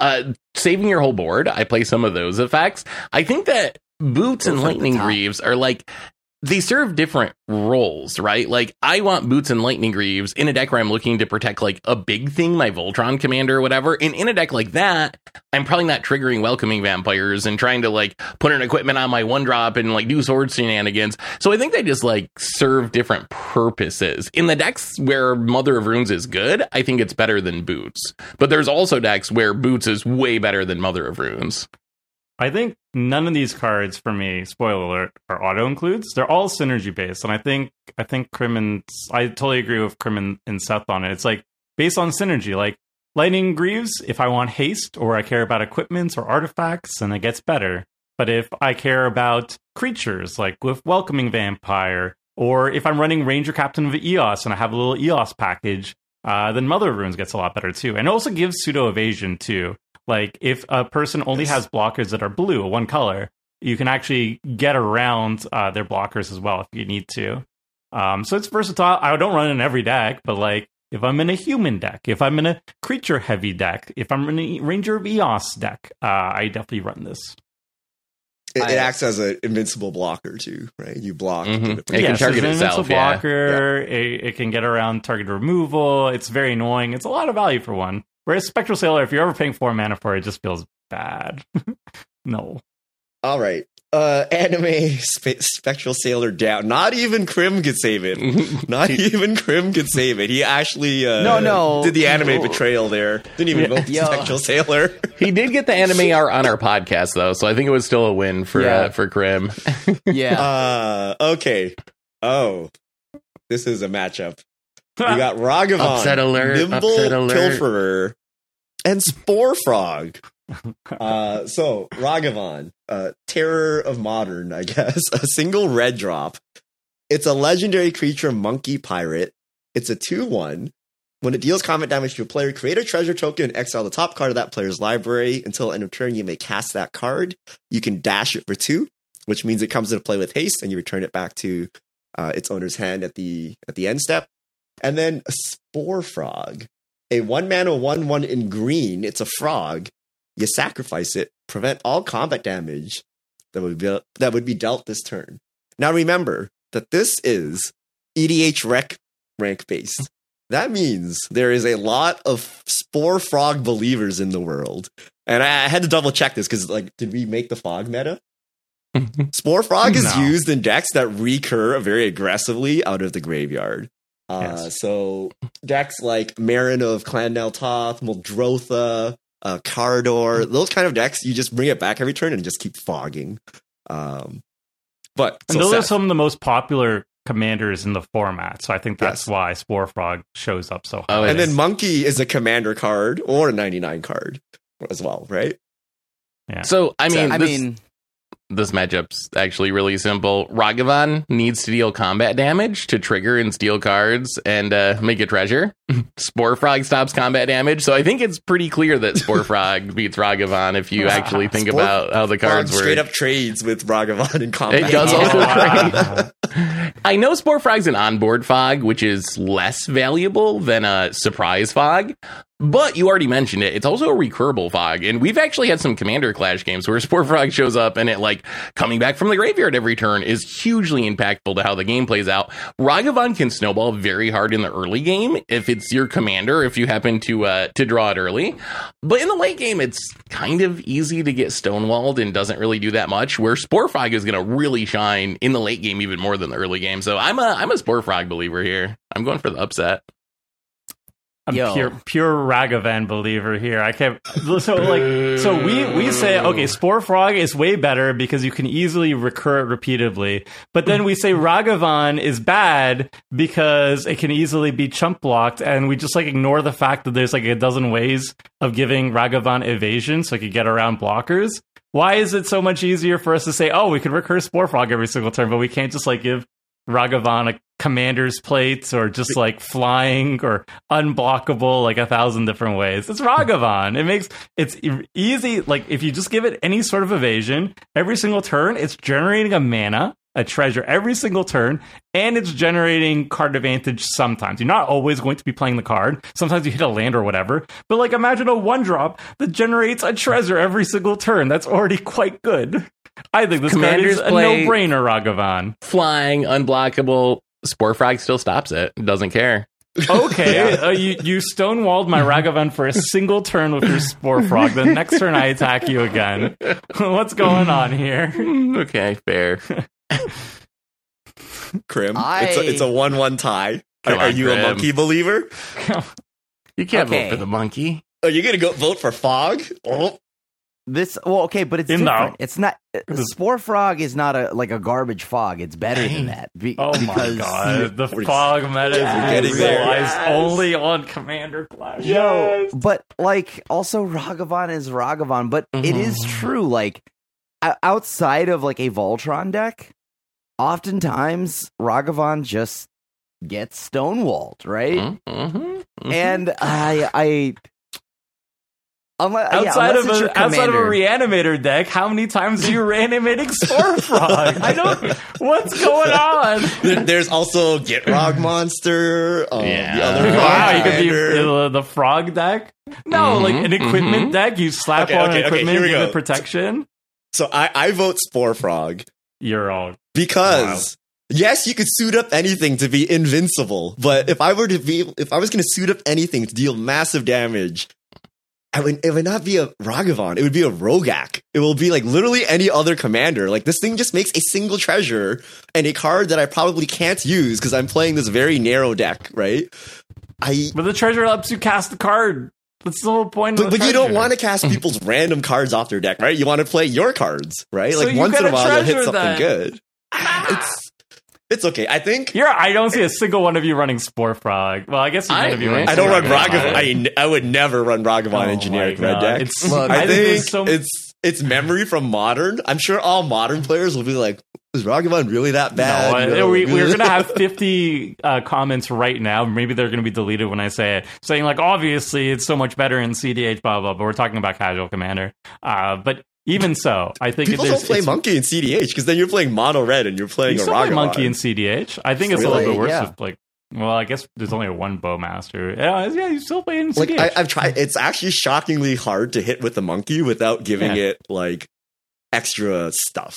Uh, saving your whole board, I play some of those effects. I think that boots and Those are at the lightning top. greaves are like they serve different roles, right? Like I want boots and lightning greaves in a deck where I'm looking to protect like a big thing, my Voltron commander or whatever. And in a deck like that, I'm probably not triggering welcoming vampires and trying to like put an equipment on my one drop and like do sword shenanigans. So I think they just like serve different purposes. In the decks where Mother of Runes is good, I think it's better than Boots. But there's also decks where Boots is way better than Mother of Runes. I think none of these cards for me, spoiler alert, are auto includes. They're all synergy based, and I think I think Krim and I totally agree with Krim and, and Seth on it. It's like based on synergy. Like Lightning Greaves, if I want haste or I care about equipments or artifacts, then it gets better. But if I care about creatures, like with Welcoming Vampire, or if I'm running Ranger Captain of EOS and I have a little EOS package, uh, then Mother of Runes gets a lot better too. And it also gives pseudo evasion too. Like if a person only Yes. has blockers that are blue, one color, you can actually get around uh, their blockers as well if you need to. Um, so it's versatile. I don't run in every deck, but like if I'm in a human deck, if I'm in a creature heavy deck, if I'm in a Ranger of EOS deck, uh, I definitely run this. It, I- it acts as an invincible blocker too, right? You block. Mhm. and It can target there's an itself, invincible yeah. blocker. It, it can get around target removal. It's very annoying. It's a lot of value for one. Whereas Spectral Sailor, if you're ever paying four mana for it, it just feels bad. no. All right. Uh, anime spe- spectral sailor down. Not even Krim could save it. Not even Krim could save it. He actually uh, No, no. did the anime No. betrayal there. Didn't even Yeah. for spectral sailor. he did get the anime art on our podcast though, so I think it was still a win for Yeah. uh, for Krim. Yeah. Uh, okay. Oh, this is a matchup. We got Ragavan, Upset alert, Nimble upset alert. Pilferer, and Spore Frog. Uh, so Ragavan, uh, Terror of Modern, I guess, a single red drop. It's a legendary creature, monkey pirate. It's a two-one. When it deals combat damage to a player, create a treasure token and exile the top card of that player's library. Until end of turn, you may cast that card. You can dash it for two, which means it comes into play with haste, and you return it back to uh, its owner's hand at the at the end step. And then a Spore Frog, a one mana one one in green. It's a frog. You sacrifice it, prevent all combat damage that would be that would be dealt this turn. Now remember that this is EDH rec rank based. That means there is a lot of Spore Frog believers in the world. And I, had to double check this because, like, did we make the fog meta? Spore Frog is No. used in decks that recur very aggressively out of the graveyard. Uh, Yes. So decks like Meren of Clan Toth, Muldrotha, uh, Karador, those kind of decks, you just bring it back every turn and just keep fogging. Um, but And so those are some of the most popular commanders in the format. So I think that's Yes. why Spore Frog shows up so high. Oh, and it then Monkey is a commander card or a 99 card as well, right? Yeah. So I mean, I this, mean, this matchup's actually really simple. Ragavan needs to deal combat damage to trigger and steal cards and uh, make a treasure. Spore Frog stops combat damage, so I think it's pretty clear that Spore Frog beats Ragavan if you actually think Spore about how the Frog cards work. straight up trades with Ragavan in combat. It does also Yeah. trade. I know Spore Frog's an onboard fog, which is less valuable than a surprise fog. But you already mentioned it. It's also a recurable fog. And we've actually had some Commander Clash games where Spore Frog shows up and it, like, coming back from the graveyard every turn is hugely impactful to how the game plays out. Ragavan can snowball very hard in the early game if it's your commander, if you happen to, uh, to draw it early. But in the late game, it's kind of easy to get stonewalled and doesn't really do that much. Where Spore Frog is going to really shine in the late game even more than the early game. So I'm a I'm a Spore Frog believer here. I'm going for the upset. I'm Yo. pure pure Ragavan believer here. I can't. So like, so we we say okay, Spore Frog is way better because you can easily recur it repeatedly. But then we say Ragavan is bad because it can easily be chump blocked, and we just like ignore the fact that there's like a dozen ways of giving Ragavan evasion, so it could get around blockers. Why is it so much easier for us to say, oh, we could recur Spore Frog every single turn, but we can't just like give Ragavan a commander's plates or just like flying or unblockable like a thousand different ways. It's Ragavan. It makes it's easy. Like if you just give it any sort of evasion, every single turn, it's generating a mana, a treasure every single turn, and it's generating card advantage sometimes. You're not always going to be playing the card. Sometimes you hit a land or whatever. But like imagine a one drop that generates a treasure every single turn. That's already quite good. I think this card is Commander's a play- no-brainer, Ragavan. Flying, unblockable. Spore Frog still stops it. Doesn't care. Okay, uh, you you stonewalled my Ragavan for a single turn with your Spore Frog. The next turn I attack you again. What's going on here? okay, fair. Krim. I- It's a, it's a one-one tie. Are, Come are on, you a monkey believer? You can't Okay. vote for the monkey. Are you gonna go vote for Fog? Oh, this well, okay, but it's In the- different. It's not. This- Spore Frog is not a like a garbage fog. It's better Dang. than that. Be- Oh my god, the fog meta we're is getting there. relies Yes. only on Commander Clash. Yo, but like also Ragavan is Ragavan, but it is Mhm. true. Like outside of like a Voltron deck, oftentimes Ragavan just gets stonewalled, right? Mhm, mhm. And I, I, unless, yeah, Outside unless of a your outside of a reanimator deck, how many times are you reanimating Spore Frog? I don't. What's going on? there- there's also Gitrog Monster. Um, Yeah. The other Wow, you could be commander. uh, the frog deck. No, Mhm, like an equipment mhm. deck. You slap Okay, on okay, okay, equipment, here we give it protection. So I, I vote Spore Frog You're all because yes, you could suit up anything to be invincible, but if I were to be, if I was going to suit up anything to deal massive damage, I would, it would not be a Ragavan. It would be a Rograkh. It will be like literally any other commander. Like this thing just makes a single treasure and a card that I probably can't use because I'm playing this very narrow deck, right? I But the treasure helps you cast the card. That's the whole point. But, of the but you don't want to cast people's random cards off their deck, right? You want to play your cards, right? So like you once in a a while you'll hit something then. good. Ah, it's it's okay. I think You're, I don't see a single one of you running Spore Frog. Well, I guess you I- might be running. I don't run Spore I, Ragavan. I, n- I would never run Ragavan Oh in generic red God. deck. It's, Look, I, I, think, think there's so it's it's memory from modern. I'm sure all modern players will be like, "Is Ragavan really that bad?" No, You uh, we, we're gonna have 50 uh, comments right now. Maybe they're gonna be deleted when I say it, saying like, obviously it's so much better in CDH, blah blah. But we're talking about casual commander. Uh, but Even so, I think People it don't play it's- monkey in CDH because then you're playing mono red and you're playing You a still play monkey in CDH. I think it's a little bit worse Yeah. with like. Well, I guess there's only one bowmaster. Yeah, yeah, you still play in like I, I've tried. It's actually shockingly hard to hit with the monkey without giving Yeah. it like extra stuff,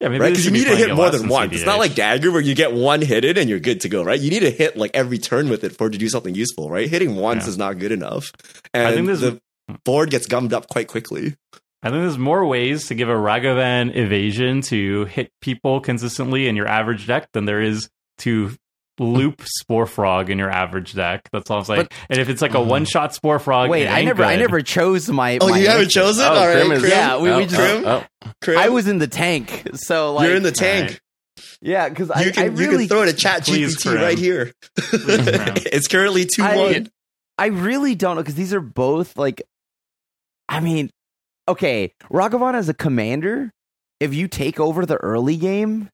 yeah, maybe right? Because you need to hit more than in once. It's not like dagger where you get one hit it and you're good to go, right? You need to hit like every turn with it for it to do something useful, right? Hitting once Yeah. is not good enough, and I think this- the board gets gummed up quite quickly. I think there's more ways to give a Ragavan evasion to hit people consistently in your average deck than there is to loop hmm. Spore Frog in your average deck. That's all I'm saying. But- and if it's like a hmm. one shot Spore Frog, Wait, it I ain't never, I never chose my. Oh, my you haven't chosen? Oh, oh All right, Krim is- Krim. Yeah, we- we oh, just- oh, oh. I was in the tank, so like you're in the tank. Alright. yeah, because I, you can I you really, can throw it at Chat Please, GPT Krim. right here. Krim. it's currently two I- one. I really don't know because these are both like, I mean, okay, Ragavan as a commander, if you take over the early game,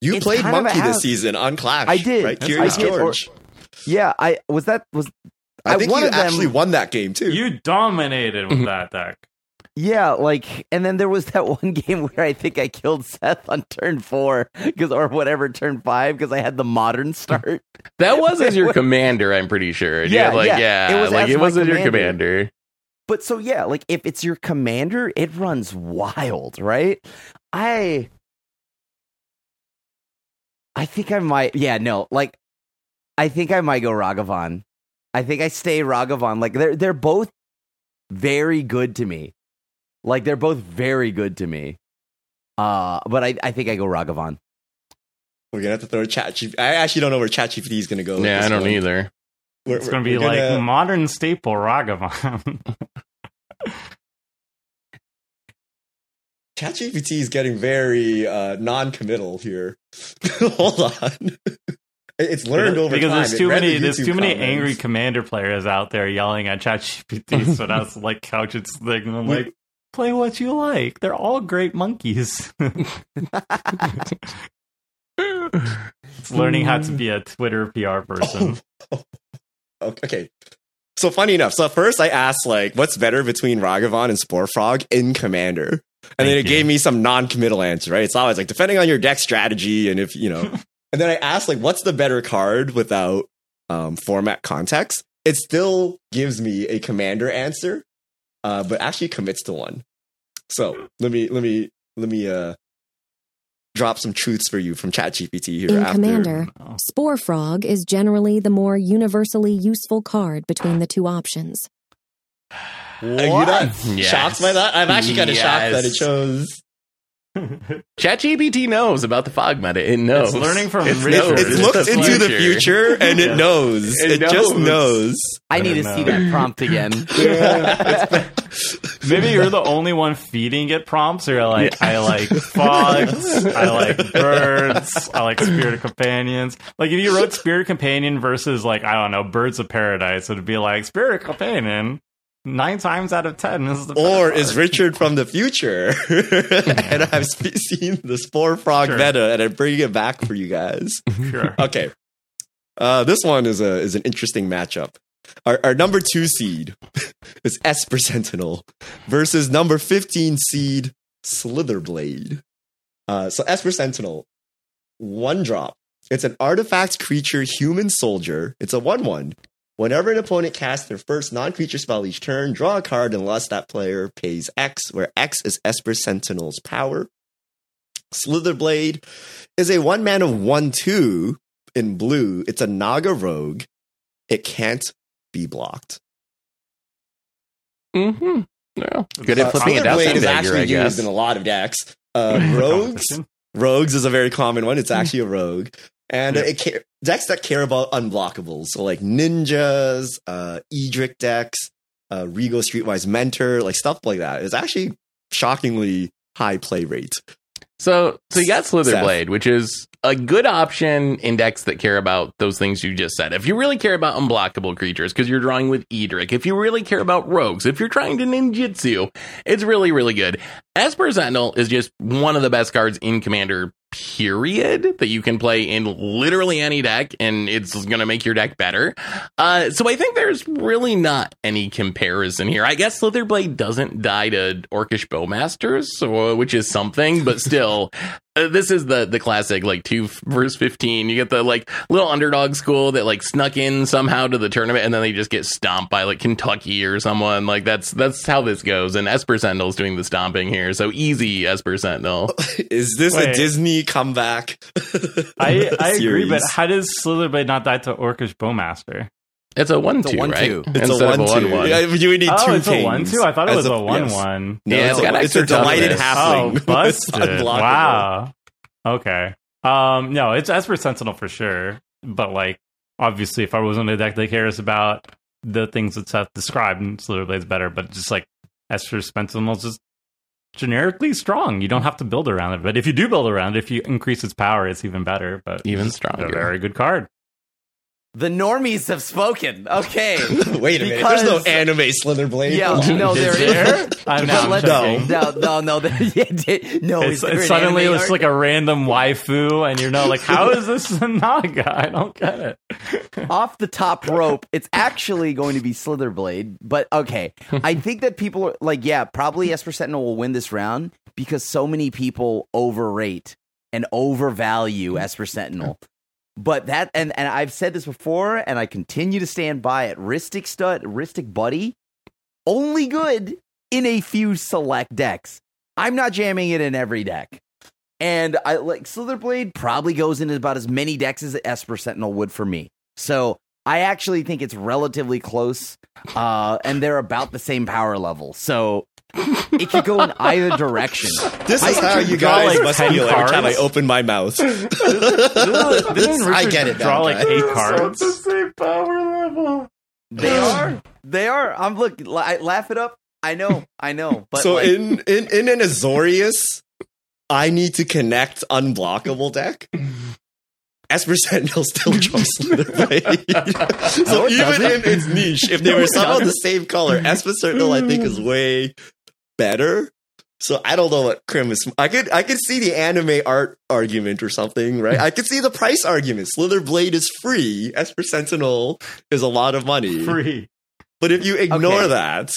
You played kind of a monkey this season on Clash. I did. right? Curious fine. I did, or- George. yeah, I was that was I I- think one you of them- actually won that game too. You dominated with mm-hmm. that deck. yeah, like, and then there was that one game where I think I killed Seth on turn four because or whatever turn five because I had the modern start. That was as your commander, I'm pretty sure. You Yeah, like yeah. yeah, It was like as it my was as your commander. Commander. But so yeah, like if it's your commander, it runs wild, right? I I think I might yeah, no, like I think I might go Ragavan. I think I stay Ragavan. Like they're they're both very good to me. Like they're both very good to me. Uh but I, I think I go Ragavan. We're gonna have to throw a Chat GPT. I actually don't know where Chat GPT is gonna go. Yeah, I don't one. either. We're- It's going to be like gonna- modern staple Ragavan. ChatGPT is getting very uh, non-committal here. Hold on, it's learned over because time. there's too read the many there's too many angry commander players out there yelling at ChatGPT. so that's like couch its thing. I'm like, play what you like. They're all great monkeys. it's learning how to be a Twitter PR person. Okay. So funny enough, so at first I asked like, what's better between Ragavan and Spore Frog in Commander, and then it you. gave me some non-committal answer. Right? It's always like depending on your deck strategy and if you know. and then I asked like, what's the better card without um, format context? It still gives me a Commander answer, uh, but actually commits to one. So let me let me let me uh, drop some truths for you from ChatGPT here. In after. Commander, Oh. Spore Frog is generally the more universally useful card between the two options. Are you not Yes. shocked by that? I'm actually kind of shocked that it Yes. Shows. ChatGPT knows about the fog meta. It knows. It's learning from It's Richard. knows. It's It's looked the into the future. future and it Yeah. knows. It, It just knows. knows. I I need to don't see that prompt again. Maybe you're the only one feeding it prompts. Or you're like, I like fogs, I like birds, I like spirit companions. Like if you wrote spirit companion versus like I don't know birds of paradise, it'd be like spirit companion. Nine times out of ten is the Or better is. Richard from the future? and I've sp- seen the Spore Frog Sure. meta and I'm bringing it back for you guys. sure. Okay. Uh, this one is a is an interesting matchup. Our, our number two seed is Esper Sentinel versus number 15 seed Slitherblade. Uh, so Esper Sentinel, one drop. It's an artifact creature human soldier. It's a 1 1. Whenever an opponent casts their first non creature spell each turn, draw a card unless that player pays X, where X is Esper Sentinel's power. Slitherblade is a one man of 1 2 in blue. It's a Naga rogue. It can't be blocked. Mm-hmm. Yeah. Good Uh, at flipping it down Slitherblade is actually I used guess. in a lot of decks. Uh, rogues, rogues is a very common one. It's actually a rogue, and Yeah. it ca- decks that care about unblockables, so like ninjas, uh, Edric decks, uh, Rigo Streetwise Mentor, like stuff like that. Is actually shockingly high play rate. So, so you got Slitherblade, which is a good option in decks that care about those things you just said. If you really care about unblockable creatures, because you're drawing with Edric, if you really care about rogues, if you're trying to ninjutsu, it's really, really good. Esper Sentinel is just one of the best cards in Commander, period that you can play in literally any deck and it's going to make your deck better. Uh, so I think there's really not any comparison here. I guess Slitherblade doesn't die to Orcish Bowmasters, so, which is something, but still, uh, this is the the classic like two verse 15 you get the like little underdog school that like snuck in somehow to the tournament and then they just get stomped by like kentucky or someone. Like that's that's how this goes and esper sentinel's doing the stomping here so easy esper sentinel Is this a Disney comeback? I, I agree, but how does Slitherblade not die to Orcish Bowmaster? It's a one It's a two one-two. right It's Instead a of one two. one Yeah, you would need Oh, two it's a one kings two. I thought it as was a, yes. one one. No, Yeah, it's, it's got a, it's a extra delighted toughness. Oh, halfling. busted! It's unblockable. wow. Okay. Um, no, it's Esper Sentinel for sure. But like, obviously, if I was on a deck that cares about the things that Seth described, Slitherblade's better. But just like Esper Sentinel's just generically strong. You don't have to build around it. But if you do build around it, if you increase its power, it's even better. But even it's a stronger very good card. The normies have spoken. Okay. Wait a minute. There's no Because- anime Slitherblade. Yeah, no, there Is is. there? I'm, no, I'm let- checking. no, no, no, there- yeah, di- no. It's, it's suddenly it's like a random waifu, and you're not like, how is this a naga? I don't get it. off the top rope. It's actually going to be Slitherblade, but okay. I think that people are like, yeah, probably Esper Sentinel will win this round because so many people overrate and overvalue Esper Sentinel. But that and and I've said this before, and I continue to stand by it. Rhystic Stud, Rhystic Buddy, only good in a few select decks. I'm not jamming it in every deck. And I like Slitherblade probably goes into about as many decks as Esper Sentinel would for me. So I actually think it's relatively close, uh, and they're about the same power level. So it could go in either direction. This is how you guys like, must 10 feel every time I open my mouth. Didn't I get it. Draw now, like guys. eight cards. same power level They are, they are. I'm look, I laugh it up. I know, I know. But so like, in, in in an Azorius, I need to connect unblockable deck. Esper Sentinel still trumps Slitherblade. so No, it even doesn't. in its niche, if they No, were somehow the same color, Esper Sentinel I think is way better. So I don't know what Krim is. I could I could see the anime art argument or something, right? I could see the price argument. Slitherblade is free. Esper Sentinel is a lot of money. Free. But if you ignore Okay. that,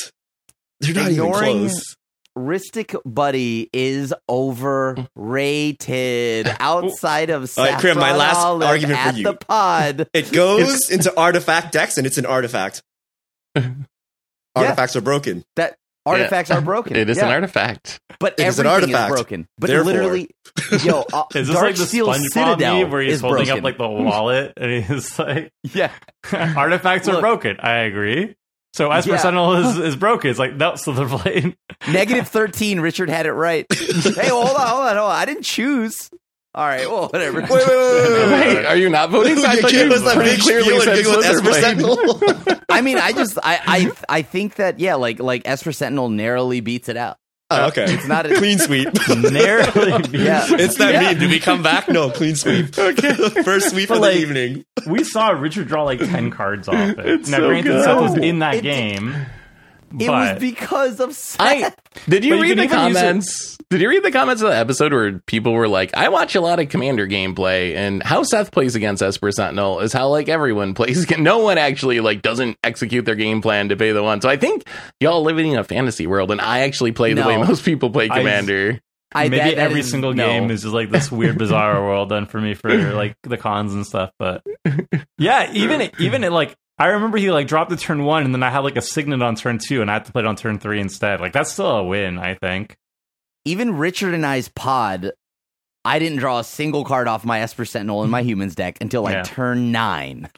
they're not Ignoring- even close. Rhystic Buddy is overrated outside of All right, Krim, my last Olive argument for at you. the pod. It goes into artifact decks, and it's an artifact. Artifacts are broken. That artifacts are broken. it is Yeah. an artifact But It is an everything is artifact. broken. But Therefore- literally, yo, uh, Is this Dark like the Steel SpongeBob Citadel meme where he's holding broken. up like the wallet and he's like, yeah, artifacts are broken. I agree. So Esper Yeah. Sentinel is, is broken. It's like, that's the Slitherblade. negative thirteen. Richard had it right. hey, hold on, hold on, hold on. I didn't choose. All right, well, whatever. Wait, wait, wait, wait, wait, wait. wait are you not voting I You thought gave us that pretty big clearly spiel said with Esper Sentinel. I mean, I just, I, I, I think that yeah, like, like Esper Sentinel narrowly beats it out. Oh, uh, okay. It's not a clean sweep. Narrowly beats Yeah. It's that Yeah. meme. Did we come back? No, clean sweep. Okay. First sweep But of like- the evening. We saw Richard draw like 10 cards off it. It's now, so granted, good. Seth was in that It- game. It was because of Seth. I did you But read can the even use it- comments? Did you read the comments of the episode where people were like, "I watch a lot of Commander gameplay, and how Seth plays against Esper Sentinel is how like everyone plays. against- No one actually like doesn't execute their game plan to pay the one. So I think y'all living in a fantasy world, and I actually play the way most people play I- Commander. I, Maybe that- that every is- single no. game is just like this weird, bizarre world done for me for like the cons and stuff. But yeah, even even it like I remember he like dropped the turn one, and then I had like a signet on turn two, and I had to play it on turn three instead. Like that's still a win, I think. even Richard and I's pod, I didn't draw a single card off my Esper Sentinel in my humans deck until like Yeah. turn nine.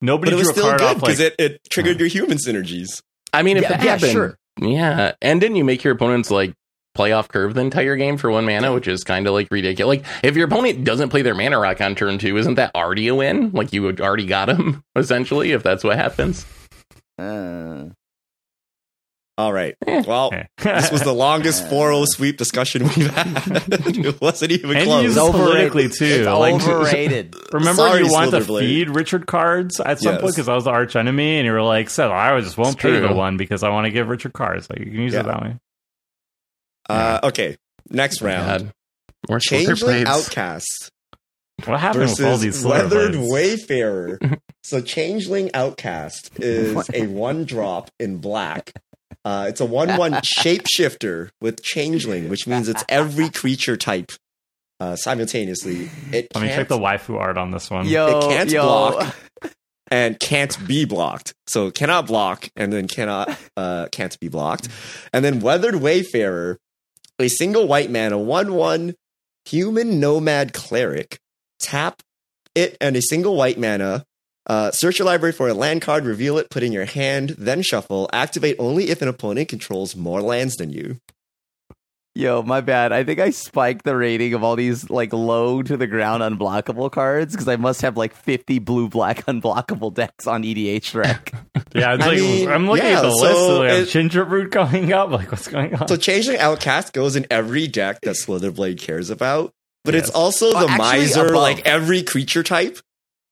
Nobody But it was drew a still card good off like because it, it triggered your human synergies. I mean, if Yeah, that yeah, happened, sure. yeah. And didn't you make your opponents like play off curve the entire game for one mana, which is kind of like ridiculous. Like if your opponent doesn't play their mana rock on turn two, isn't that already a win? Like you already got him essentially if that's what happens. Uh, All right. Well, this was the longest 4-0 sweep discussion we've had. it wasn't even And close. you it's Just overrated. politically, too. It's Like- overrated. Remember, Sorry, you wanted to feed Richard cards at some Yes. point because I was the arch enemy, and you were like, "So I just won't It's pay the one because I want to give Richard cards." Like you can use Yeah. it that way. Uh, okay. Next round. God. More Changeling Outcast What happened with all these versus Slither Weathered Blades? Wayfarer. so Changeling Outcast is a one drop in black. Uh, it's a one one shapeshifter with Changeling, which means it's every creature type uh, simultaneously. It Let me check the waifu art on this one. Yo, it can't yo. block and can't be blocked. So cannot block and then cannot uh, can't be blocked. And then Weathered Wayfarer, a single white mana, one one human nomad cleric. Tap it and a single white mana. Uh, search your library for a land card, reveal it, put in your hand, then shuffle. Activate only if an opponent controls more lands than you. Yo, my bad. I think I spiked the rating of all these like low to the ground unblockable cards because I must have like 50 blue black unblockable decks on EDH rec. Yeah, it's I like mean, I'm looking yeah, at the so list. So we have it- Ginger Brute coming up. Like, what's going on? So Changeling Outcast goes in every deck that Slitherblade cares about, but it's Yes. also Oh, the actually miser, above. like every creature type,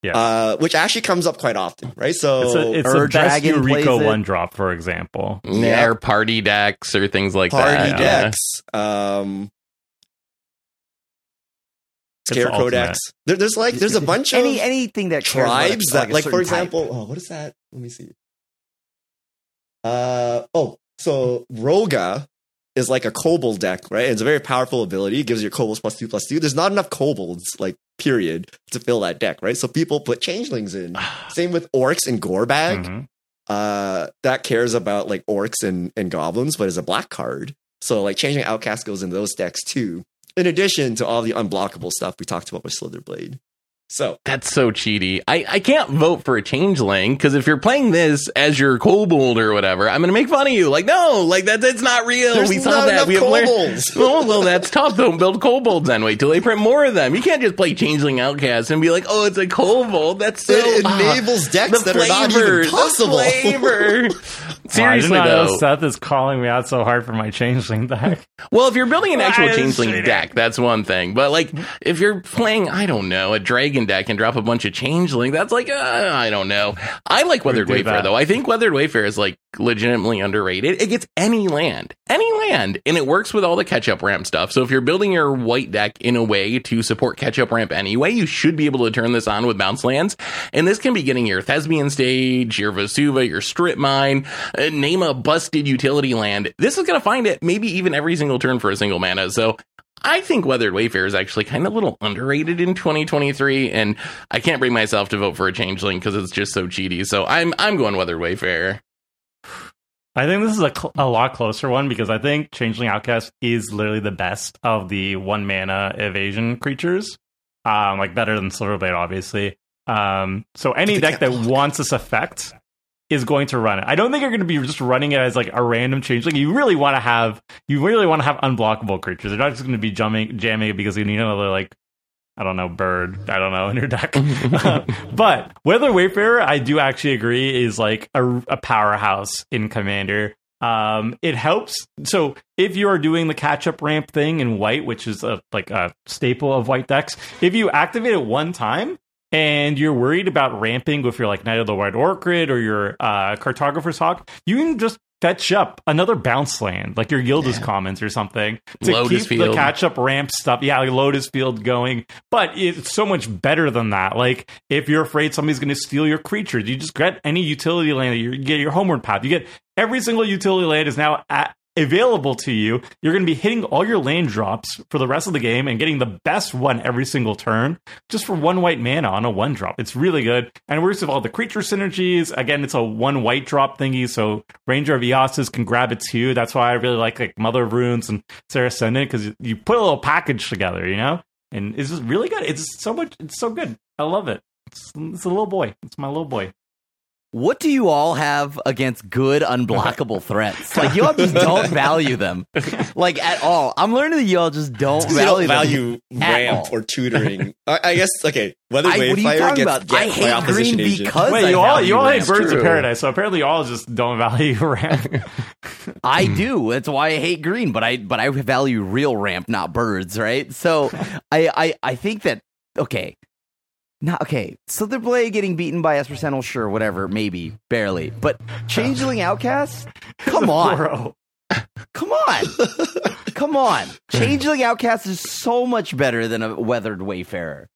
Yes. uh, which actually comes up quite often, right? So it's a, it's Ur the best Dragon plays Yuriko one drop, for example. Yeah, or party decks or things like party that. yeah. decks, um, It's scarecrow decks. There, there's like there's a bunch of Any anything that cares tribes that, a like, for certain type. example, oh, what is that? Let me see. Uh oh, so Rohgahh is like a kobold deck, right? It's a very powerful ability. It gives your kobolds plus two plus two. There's not enough kobolds, like period, to fill that deck, right? So people put changelings in. Same with orcs and Gorbag. Mhm. Uh, that cares about like orcs and, and goblins, but is a black card. So like changing outcast goes in those decks too. In addition to all the unblockable stuff we talked about with Slitherblade. So That's so cheaty. I, I can't vote for a changeling because if you're playing this as your kobold or whatever, I'm gonna make fun of you. Like, no, like that that's not real. there's we saw not that. We have learned. kobolds. Oh well, that's tough. Don't build kobolds then. Wait till they print more of them. You can't just play changeling outcast and be like, oh, it's a kobold. That's so it ah, enables decks the that are not even possible. The flavor. Wow, I did Seriously not though, Seth is calling me out so hard for my changeling deck. Well, if you're building an actual changeling cheating. deck, that's one thing. But like, if you're playing, I don't know, a dragon deck and drop a bunch of changeling, that's like, uh, I don't know. I like Weathered Wayfarer that. though. I think Weathered Wayfarer is like legitimately underrated. It gets any land, any land, and it works with all the catch up ramp stuff. So if you're building your white deck in a way to support catch up ramp anyway, you should be able to turn this on with bounce lands. And this can be getting your Thespian stage, your Vesuva, your Strip Mine, uh, name a busted utility land. This is going to find it maybe even every single turn for a single mana. So I think Weathered Wayfarer is actually kind of a little underrated in 2023, and I can't bring myself to vote for a changeling because it's just so cheaty. So I'm I'm going Weathered Wayfarer. I think this is a, cl- a lot closer one because I think Changeling Outcast is literally the best of the one mana evasion creatures. Um, like better than Slitherblade, obviously. Um, so any deck that wants this effect is going to run it. I don't think you're going to be just running it as like a random change. Like You really want to have you really want to have unblockable creatures. They're not just going to be jamming jamming it because you need another like I don't know bird. I don't know in your deck. but Weather Wayfarer, I do actually agree, is like a, a powerhouse in Commander. Um, it helps. So if you are doing the catch up ramp thing in white, which is a, like a staple of white decks, if you activate it one time and you're worried about ramping with your like Knight of the White Orchid or your uh, Cartographer's Hawk, you can just fetch up another bounce land, like your Guildless Commons or something, to Lotus keep the catch up ramp stuff. Yeah, like Lotus Field going. But it's so much better than that. Like if you're afraid somebody's going to steal your creatures, you just get any utility land. You get your homeward path. You get every single utility land is now at, available to you. You're going to be hitting all your land drops for the rest of the game and getting the best one every single turn just for one white mana on a one drop. It's really good. And worst of all the creature synergies. Again, it's a one white drop thingy, so Ranger of Eos's can grab it too. That's why I really like like Mother of Runes and Serra Ascendant because you put a little package together, you know? And it's just really good. It's so much, it's so good. I love it. It's, it's a little boy. It's my little boy. What do you all have against good unblockable threats? Like you all just don't value them, like at all. I'm learning that you all just don't value, don't value at ramp all. or tutoring. I, I guess okay. Whether I, what are you talking gets about? I hate green agent. because Wait, I you all value you all hate ramp. Birds of Paradise, so apparently you all just don't value ramp. I do. That's why I hate green, but I but I value real ramp, not birds, right? So I I I think that okay. Not okay. Slitherblade getting beaten by Esper Sentinel, sure, whatever, maybe, barely. But Changeling Outcast? Come on. Come on. Come on. Changeling Outcast is so much better than a Weathered Wayfarer.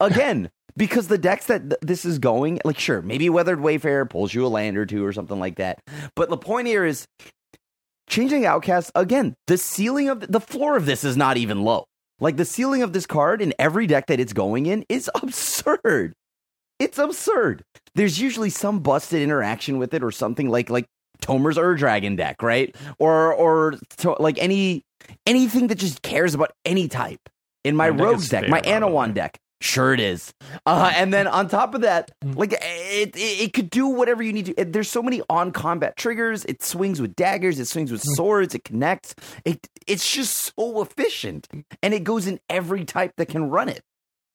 Again, because the decks that th- this is going, like, sure, maybe Weathered Wayfarer pulls you a land or two or something like that. But the point here is Changing Outcast, again, the ceiling of the floor of this is not even low. Like, the ceiling of this card in every deck that it's going in is absurd. It's absurd. There's usually some busted interaction with it or something like like Tomer's Ur Dragon deck, right? Or or to, like any anything that just cares about any type. In my Rogues deck, my Anowon deck, sure it is. Uh, and then on top of that, like it, it, it could do whatever you need to. It, there's so many on combat triggers. It swings with daggers. It swings with swords. It connects. It it's just so efficient, and it goes in every type that can run it.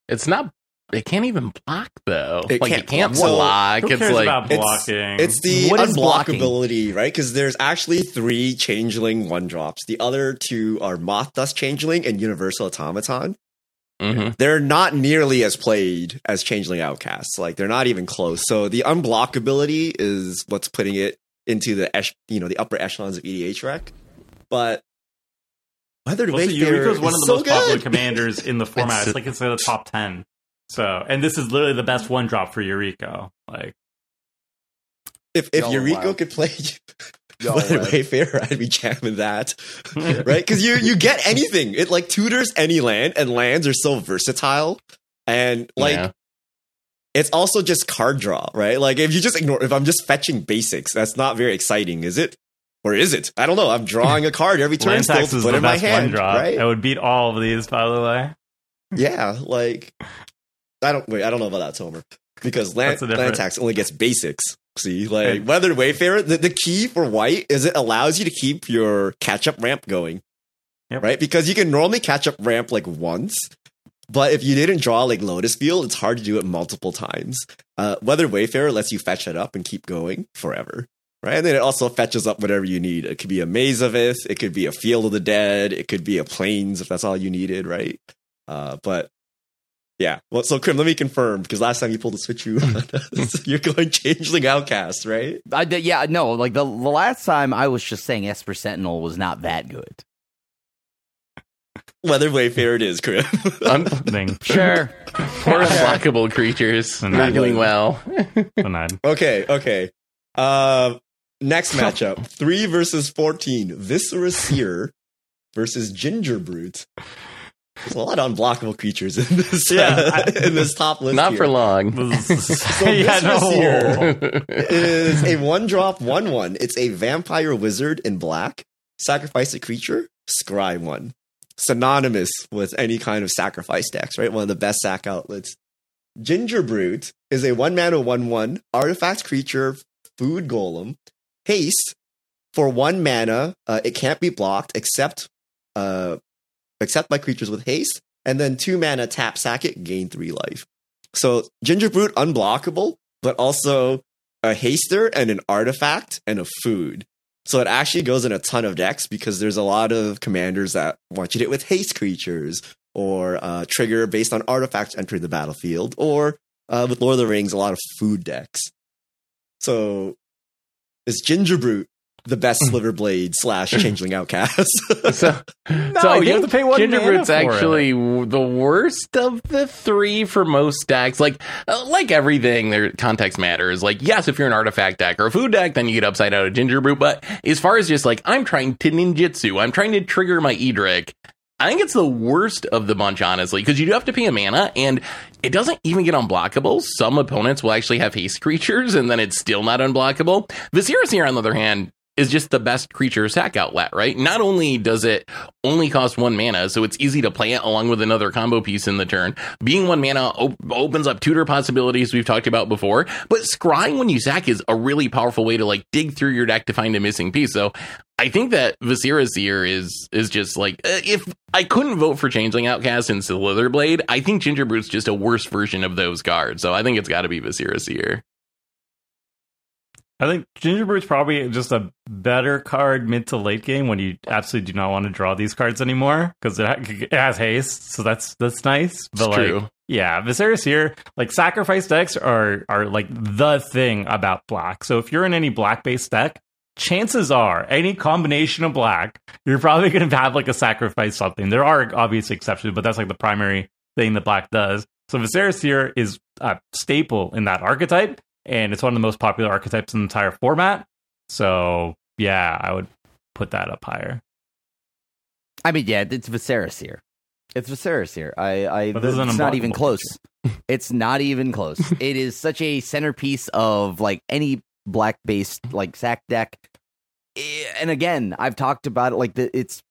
It's not. It can't even block though. It like can't it can't block. Block. Who it's cares like about It's- blocking? It's the What is blocking? unblockability, right? Because there's actually three changeling one drops. The other two are Mothdust Changeling and Universal Automaton. Mhm. They're not nearly as played as Changeling Outcasts. Like they're not even close. So the unblockability is what's putting it into the esh- you know the upper echelons of EDH rec. But Weathered Well, so Wayfarer Yuriko's one of the so most popular commanders in the format. It's- It's like it's in the top ten. So, and this is literally the best one drop for Yuriko. Like, If if Y'all Yuriko wild. could play Y'all Weathered wild. Wayfarer, I'd be jamming that. right? Because you you get anything. It like tutors any land, and lands are so versatile. And like Yeah. it's also just card draw, right? Like if you just ignore, if I'm just fetching basics, that's not very exciting, is it? Or is it? I don't know. I'm drawing a card every turn still Land Tax to is put the in my best one hand, drop. right? It would beat all of these, by the way. Yeah, like I don't wait. I don't know about that, Tomer, because land, That's land tax only gets basics. See, like. Weathered Wayfarer, the, the key for white is it allows you to keep your catch up ramp going, Yep. right? Because you can normally catch up ramp like once, but if you didn't draw like Lotus Field, it's hard to do it multiple times. Uh, Weathered Wayfarer lets you fetch it up and keep going forever. Right, and then it also fetches up whatever you need. It could be a maze of Ith, it could be a field of the dead, it could be a plains if that's all you needed, right? Uh, but yeah. Well, so Krim, let me confirm because last time you pulled a switch, you you're going changeling outcast, right? I did, yeah, no, like the, the last time I was just saying Esper Sentinel was not that good. Weather Wayfarer it is, Krim. Un- Thing Sure. poor unblockable creatures. And Not I- doing well. denied. okay, okay. Uh, next matchup: three versus fourteen. Viscera Seer versus Ginger Brute. There's a lot of unblockable creatures in this Yeah, I- in this top list. Not here. for long. So yeah, Viscera no. Seer is a one drop one one. It's a vampire wizard in black. Sacrifice a creature, scry one. Synonymous with any kind of sacrifice decks, right? One of the best sac outlets. Ginger Brute is a one mana one one artifact creature, food golem, haste for one mana. Uh, it can't be blocked except uh, except by creatures with haste, and then two mana tap sack it, gain three life. So Ginger Brute unblockable, but also a haster and an artifact and a food. So it actually goes in a ton of decks because there's a lot of commanders that want you to hit with haste creatures or uh, trigger based on artifacts entering the battlefield, or uh, with Lord of the Rings, a lot of food decks. So is Ginger Brute the best Slitherblade slash Changeling Outcast? so, No, so you have to pay one Ginger mana Brute's for it. actually the worst of the three for most decks. Like, uh, like everything, their context matters. Like, yes, if you're an artifact deck or a food deck, then you get upside out of Ginger Brute. But as far as just like, I'm trying to ninjutsu, I'm trying to trigger my Edric. I think it's the worst of the bunch, honestly, because you do have to pay a mana, and it doesn't even get unblockable. Some opponents will actually have haste creatures, and then it's still not unblockable. Viscera Seer, on the other hand, is just the best creature sack outlet, right? Not only does it only cost one mana, so it's easy to play it along with another combo piece in the turn. Being one mana op- opens up tutor possibilities we've talked about before, but scrying when you sack is a really powerful way to like dig through your deck to find a missing piece. So I think that Viscera Seer is is just like uh, if I couldn't vote for Changeling Outcast and Slitherblade, I think Ginger just a worse version of those cards. So I think it's got to be Viscera Seer. I think Ginger Brute's probably just a better card mid to late game when you absolutely do not want to draw these cards anymore because it, ha- it has haste, so that's that's nice. But It's like, true. yeah, Viscera Seer, like sacrifice decks are are like the thing about black. So if you're in any black based deck, chances are any combination of black, you're probably going to have like a sacrifice something. There are obvious exceptions, but that's like the primary thing that black does. So Viscera Seer is a staple in that archetype, and it's one of the most popular archetypes in the entire format. So yeah, I would put that up higher. I mean, yeah, it's Viscera Seer. It's Viscera Seer. I, I But this is it's not even close. it's not even close. it is such a centerpiece of like any black based like sack deck. Eh, And again, I've talked about it. Like the, its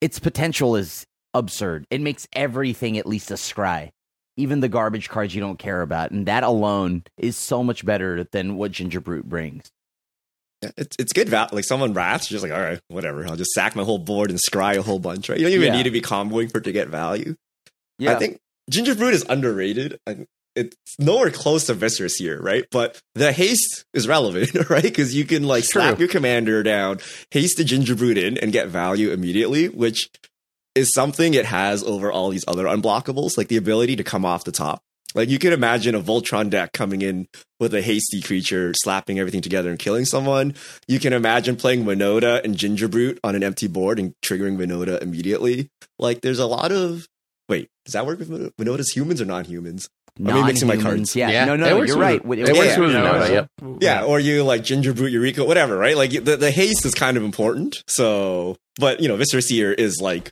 its potential is absurd. It makes everything at least a scry, even the garbage cards you don't care about, and that alone is so much better than what Ginger Brute brings. Yeah, it's it's good value. Like someone rats, you're just like, all right, whatever. I'll just sack my whole board and scry a whole bunch, right? You don't even Yeah. need to be comboing for it to get value. Yeah, I think Ginger Brute is underrated. and It's nowhere close to Viscera Seer, right? But the haste is relevant, right? Because you can like True. slap your commander down, haste the Ginger Brute in, and get value immediately, which is something it has over all these other unblockables, like the ability to come off the top. Like you can imagine a Voltron deck coming in with a hasty creature, slapping everything together and killing someone. You can imagine playing Winota and Ginger Brute on an empty board and triggering Winota immediately. Like there's a lot of wait, does that work with Win- Winota's humans or non-humans? Am I mixing my cards? Yeah, Yeah, no, it no, works you're right. it Yeah, works with yeah, yeah. Yeah, or you like Ginger Brute Yuriko, whatever, right? Like the, the haste is kind of important. So, but you know, Viscera Seer is like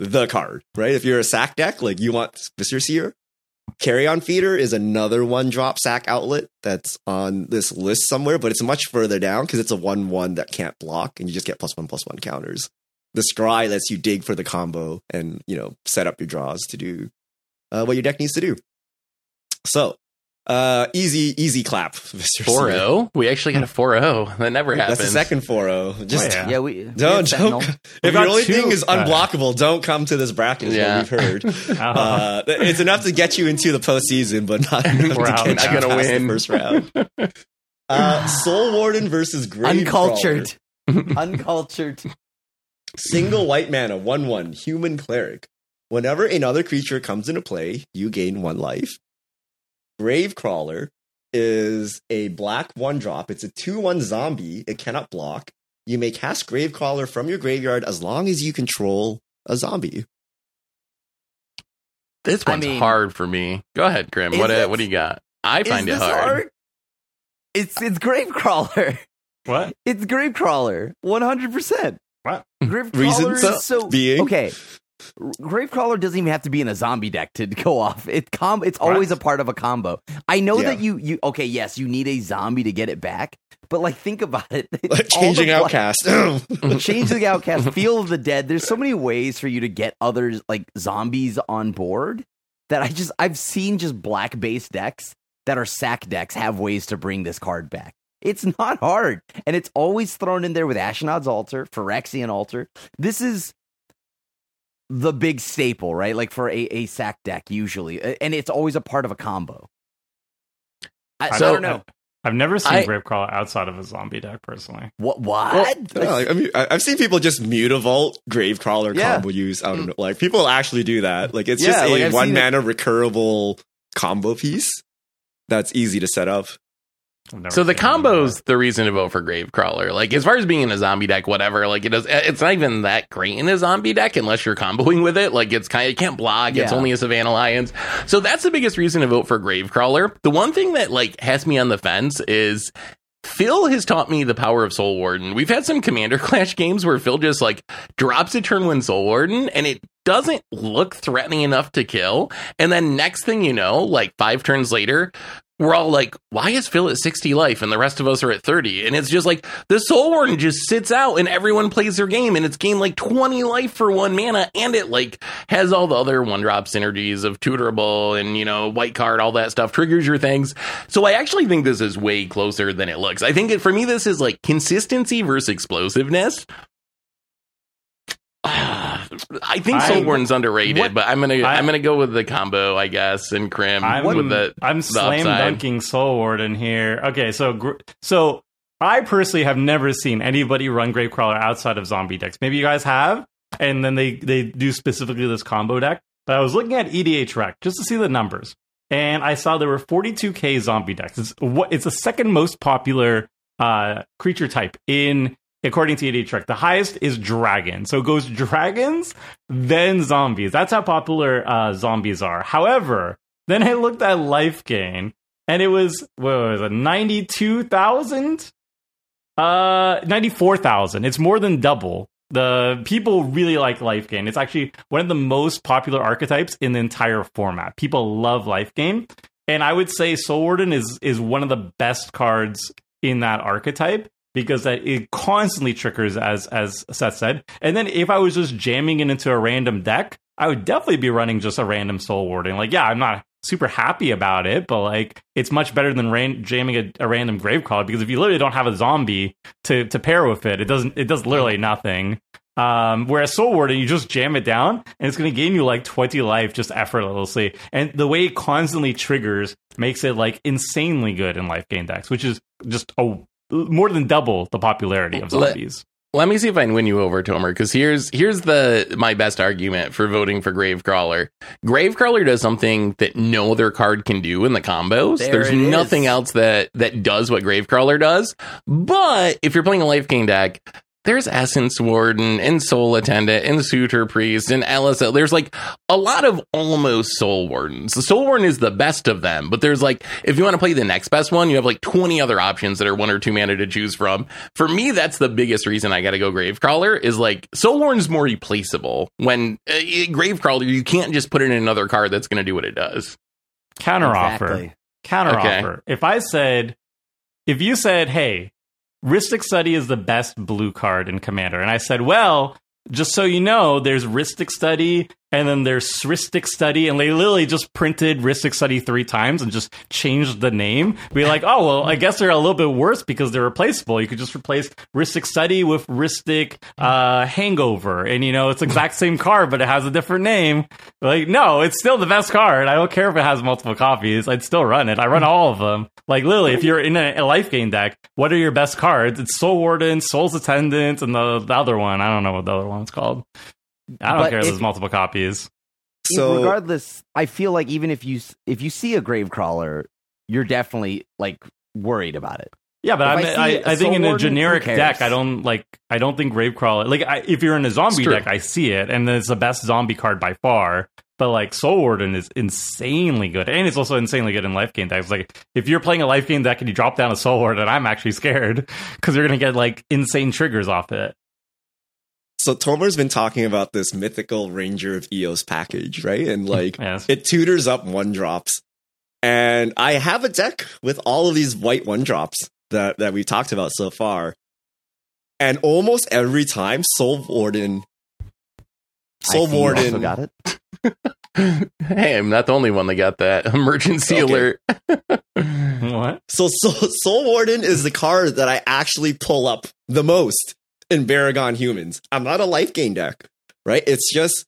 the card, right? If you're a sack deck, like you want Viscera Seer. Carrion Feeder is another one drop sack outlet that's on this list somewhere, but it's much further down because it's a one one that can't block and you just get plus one plus one counters. The scry lets you dig for the combo and you know set up your draws to do uh, what your deck needs to do. So, uh, easy easy clap. Viscer 4 Seer. 0. We actually got a 4 0. That never happened. That's the second 4-0. Just Oh, yeah. Yeah, we we don't have Sentinel. don't. If your only two- thing is uh, unblockable, don't come to this bracket. Is Yeah. what we've heard. Uh, Uh, it's enough to get you into the postseason, but not enough We're to out. get Not you gonna past win. the first round. Uh, Soul Warden versus Grave uncultured, uncultured. Single white mana, one one human cleric. Whenever another creature comes into play, you gain one life. Gravecrawler is a black one drop. It's a two one zombie. It cannot block. You may cast Gravecrawler from your graveyard as long as you control a zombie. This I one's mean- hard for me. Go ahead, Krim. What, uh, it- what do you got? I find Is it this hard. It's it's Gravecrawler. what? It's Gravecrawler. One hundred percent. What? Gravecrawler Reasons is so being? okay. Gravecrawler doesn't even have to be in a zombie deck to go off. It com- It's always What? a part of a combo. I know Yeah. that you you okay. Yes, you need a zombie to get it back, but like think about it. Like the Changeling Outcast. Change the outcast, Field of the Dead. There's so many ways for you to get others like zombies on board that I just I've seen just black base decks that are sack decks have ways to bring this card back. It's not hard, and it's always thrown in there with Ashnod's Altar, Phyrexian Altar. This is the big staple, right? Like for a, a sack deck usually, and it's always a part of a combo. I, so, I don't know I've never seen I- Gravecrawler outside of a zombie deck personally. what what. No, like, I mean, I- I've seen people just mutavault Gravecrawler Yeah. combo use. I don't know. Mm. Like people actually do that. Like it's Yeah, just like, a I've one seen it. mana recurable combo piece that's easy to set up. I've never So the seen any of combo's the reason to vote for Gravecrawler. Like as far as being in a zombie deck, whatever. Like it does. It's not even that great in a zombie deck unless you're comboing with it. Like it's kind of it can't block. It's only a Savannah Lions. So that's the biggest reason to vote for Gravecrawler. The one thing that like has me on the fence is. Phil has taught me the power of Soul Warden. We've had some Commander Clash games where Phil just like drops a turn one Soul Warden and it doesn't look threatening enough to kill. And then next thing you know, like five turns later, we're all like, why is Phil at 60 life and the rest of us are at 30? And it's just like the Soul Warden just sits out and everyone plays their game and it's gained like 20 life for one mana and it like has all the other one drop synergies of tutorable and, you know, white card, all that stuff, triggers your things. So I actually think this is way closer than it looks. I think it, for me, this is like consistency versus explosiveness. I think Soul underrated, what- but I'm gonna I, am gonna go with the combo, I guess, and Krim I'm, with the I'm the slam upside. dunking Soul Warden here. Okay, so so I personally have never seen anybody run Gravecrawler outside of zombie decks. Maybe you guys have, and then they they do specifically this combo deck. But I was looking at EDHREC just to see the numbers, and I saw there were 42k zombie decks. It's what it's the second most popular uh, creature type in according to EDHREC. The highest is dragon. So it goes dragons, then zombies. That's how popular uh, zombies are. However, then I looked at life gain and it was what was it, ninety two thousand? Uh ninety four thousand. It's more than double. The people really like life gain. It's actually one of the most popular archetypes in the entire format. People love life gain. And I would say Soul Warden is is one of the best cards in that archetype because it constantly triggers as as Seth said. And then if I was just jamming it into a random deck, I would definitely be running just a random Soul Warden. Like, yeah, I'm not super happy about it, but like it's much better than ran- jamming a, a random Gravecrawler because if you literally don't have a zombie to to pair with it, it doesn't it does literally nothing. Um, whereas Soul Warden, you just jam it down and it's going to gain you like 20 life just effortlessly. And the way it constantly triggers makes it like insanely good in life gain decks, which is just a more than double the popularity of zombies. Let me see if I can win you over, Tomer, because here's here's the my best argument for voting for Gravecrawler. Gravecrawler does something that no other card can do in the combos. There There's nothing is. else that that does what Gravecrawler does. But if you're playing a life gain deck, there's Essence Warden and Soul Attendant and Suture Priest and LSL. There's like a lot of almost Soul Wardens. The Soul Warden is the best of them, but there's like, if you want to play the next best one, you have like 20 other options that are one or two mana to choose from. For me, that's the biggest reason I got to go Gravecrawler is like Soul Warden's more replaceable. When uh, Gravecrawler, you can't just put it in another card that's going to do what it does. Counter offer. Exactly. Counter Okay. If I said, if you said, hey, Rhystic Study is the best blue card in Commander, and I said, well, just so you know, there's Rhystic Study and then there's Sristic Study, and they literally just printed Rhystic Study three times and just changed the name. Be like, oh, well, I guess they're a little bit worse because they're replaceable. You could just replace Rhystic Study with Rhystic uh, Hangover, and you know, it's exact same card, but it has a different name. Like, no, it's still the best card. I don't care if it has multiple copies. I'd still run it. I run all of them. Like, literally, if you're in a, a life gain deck, what are your best cards? It's Soul Warden, Soul's Attendant, and the, the other one. I don't know what the other one's called. I don't But care if if- there's multiple copies. So regardless, I feel like even if you if you see a Gravecrawler, you're definitely like worried about it. Yeah, but If I, I mean, see I, a I think in a generic deck, I don't like. I don't think Gravecrawler. Like, I, if you're in a zombie deck, I see it, and it's the best zombie card by far. But like Soul Warden is insanely good, and it's also insanely good in life gain decks. Like, if you're playing a life game deck and you drop down a Soul Warden, I'm actually scared because you're gonna get like insane triggers off it. So Tomer's been talking about this mythical Ranger of Eos package, right? And like Yes. it tutors up one drops. And I have a deck with all of these white one drops that, that we've talked about so far. And almost every time Soul Warden Soul I Warden also got it. hey, I'm not the only one that got that emergency Okay. alert. what? So, so Soul Warden is the card that I actually pull up the most in Baragon Humans. I'm not a life gain deck, right? It's just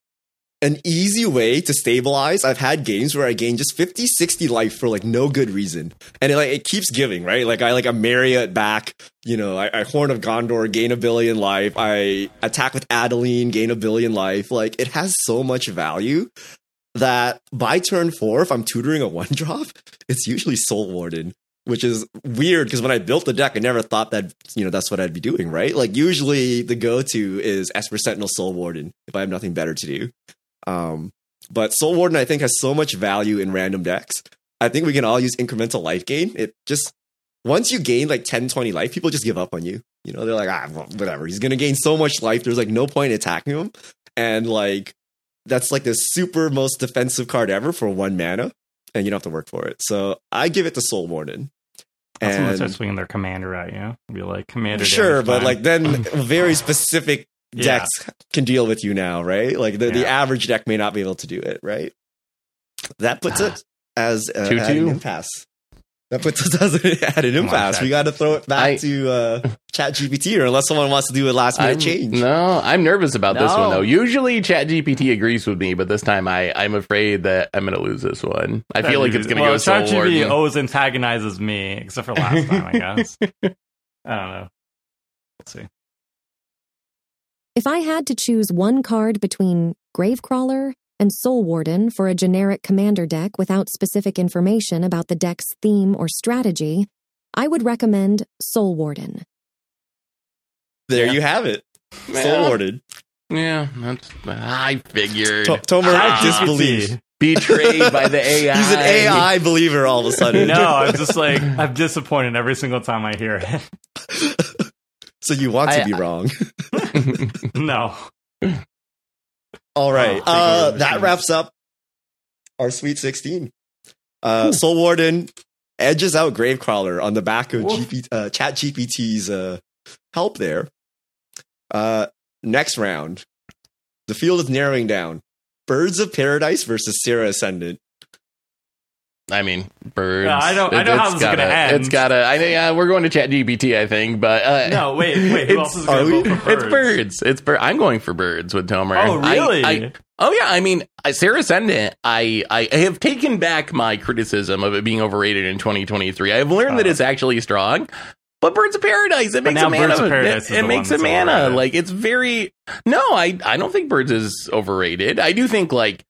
an easy way to stabilize. I've had games where I gain just 50, 60 life for like no good reason. And it like it keeps giving, right? Like I like a Marriott back, you know, I, I Horn of Gondor, gain a billion life. I attack with Adeline, gain a billion life. Like it has so much value that by turn four, if I'm tutoring a one drop, it's usually Soul Warden, which is weird because when I built the deck, I never thought that you know that's what I'd be doing, right? Like usually the go-to is Esper Sentinel Soul Warden if I have nothing better to do. Um, but Soul Warden, I think, has so much value in random decks. I think we can all use incremental life gain. It just once you gain like 10, 20 life, people just give up on you. You know, they're like, ah, well, whatever. He's gonna gain so much life. There's like no point in attacking him. And like that's like the super most defensive card ever for one mana, and you don't have to work for it. So I give it to Soul Warden. That's when they And start swinging their commander at you. Be like, commander. sure, but time." like then very specific Yeah. decks can deal with you now, right? Like the, the average deck may not be able to do it, right? That puts it as uh, Two, at an two? impasse. That puts us as an- at an impasse. Chat. we got to throw it back I- to uh, Chat GPT, or unless someone wants to do a last minute I'm- change. No, I'm nervous about this one though. Usually ChatGPT agrees with me, but this time I, I'm afraid that I'm going to lose this one. I feel like it's going to well, go Soul ChatGPT Warden. always antagonizes me, except for last time, I guess. I don't know. Let's see. If I had to choose one card between Gravecrawler and Soul Warden for a generic commander deck without specific information about the deck's theme or strategy, I would recommend Soul Warden. There Yeah. you have it. Yeah. Soul Warden. Yeah, that's I figured. To- Tomer Ah. disbelieves. Betrayed by the AI. He's an AI believer all of a sudden. no, I'm just like I'm disappointed every single time I hear it. so you want to I- be wrong. no. All right. Oh, uh, that wraps up our Sweet 16. Uh, Soul Warden edges out Gravecrawler on the back of GP, uh, Chat GPT's uh, help there. Uh, next round, the field is narrowing down. Birds of Paradise versus Serra Ascendant. I mean, birds. Yeah, I know- I know how this is gonna gotta- end. It's gotta. I think uh, we're going to Chat GPT. I think, but uh, No, wait, wait. Who It's- else is going to vote for It's birds? birds. It's bird. I'm going for birds with Tomer. Oh, really? I- oh yeah. I mean, I- Serra Ascendant. I I have taken back my criticism of it being overrated in 2023. I have learned that Oh. it's actually strong. But Birds of Paradise, it But makes a mana. Of it it makes a mana. Like it's very. No, I I don't think Birds is overrated. I do think like.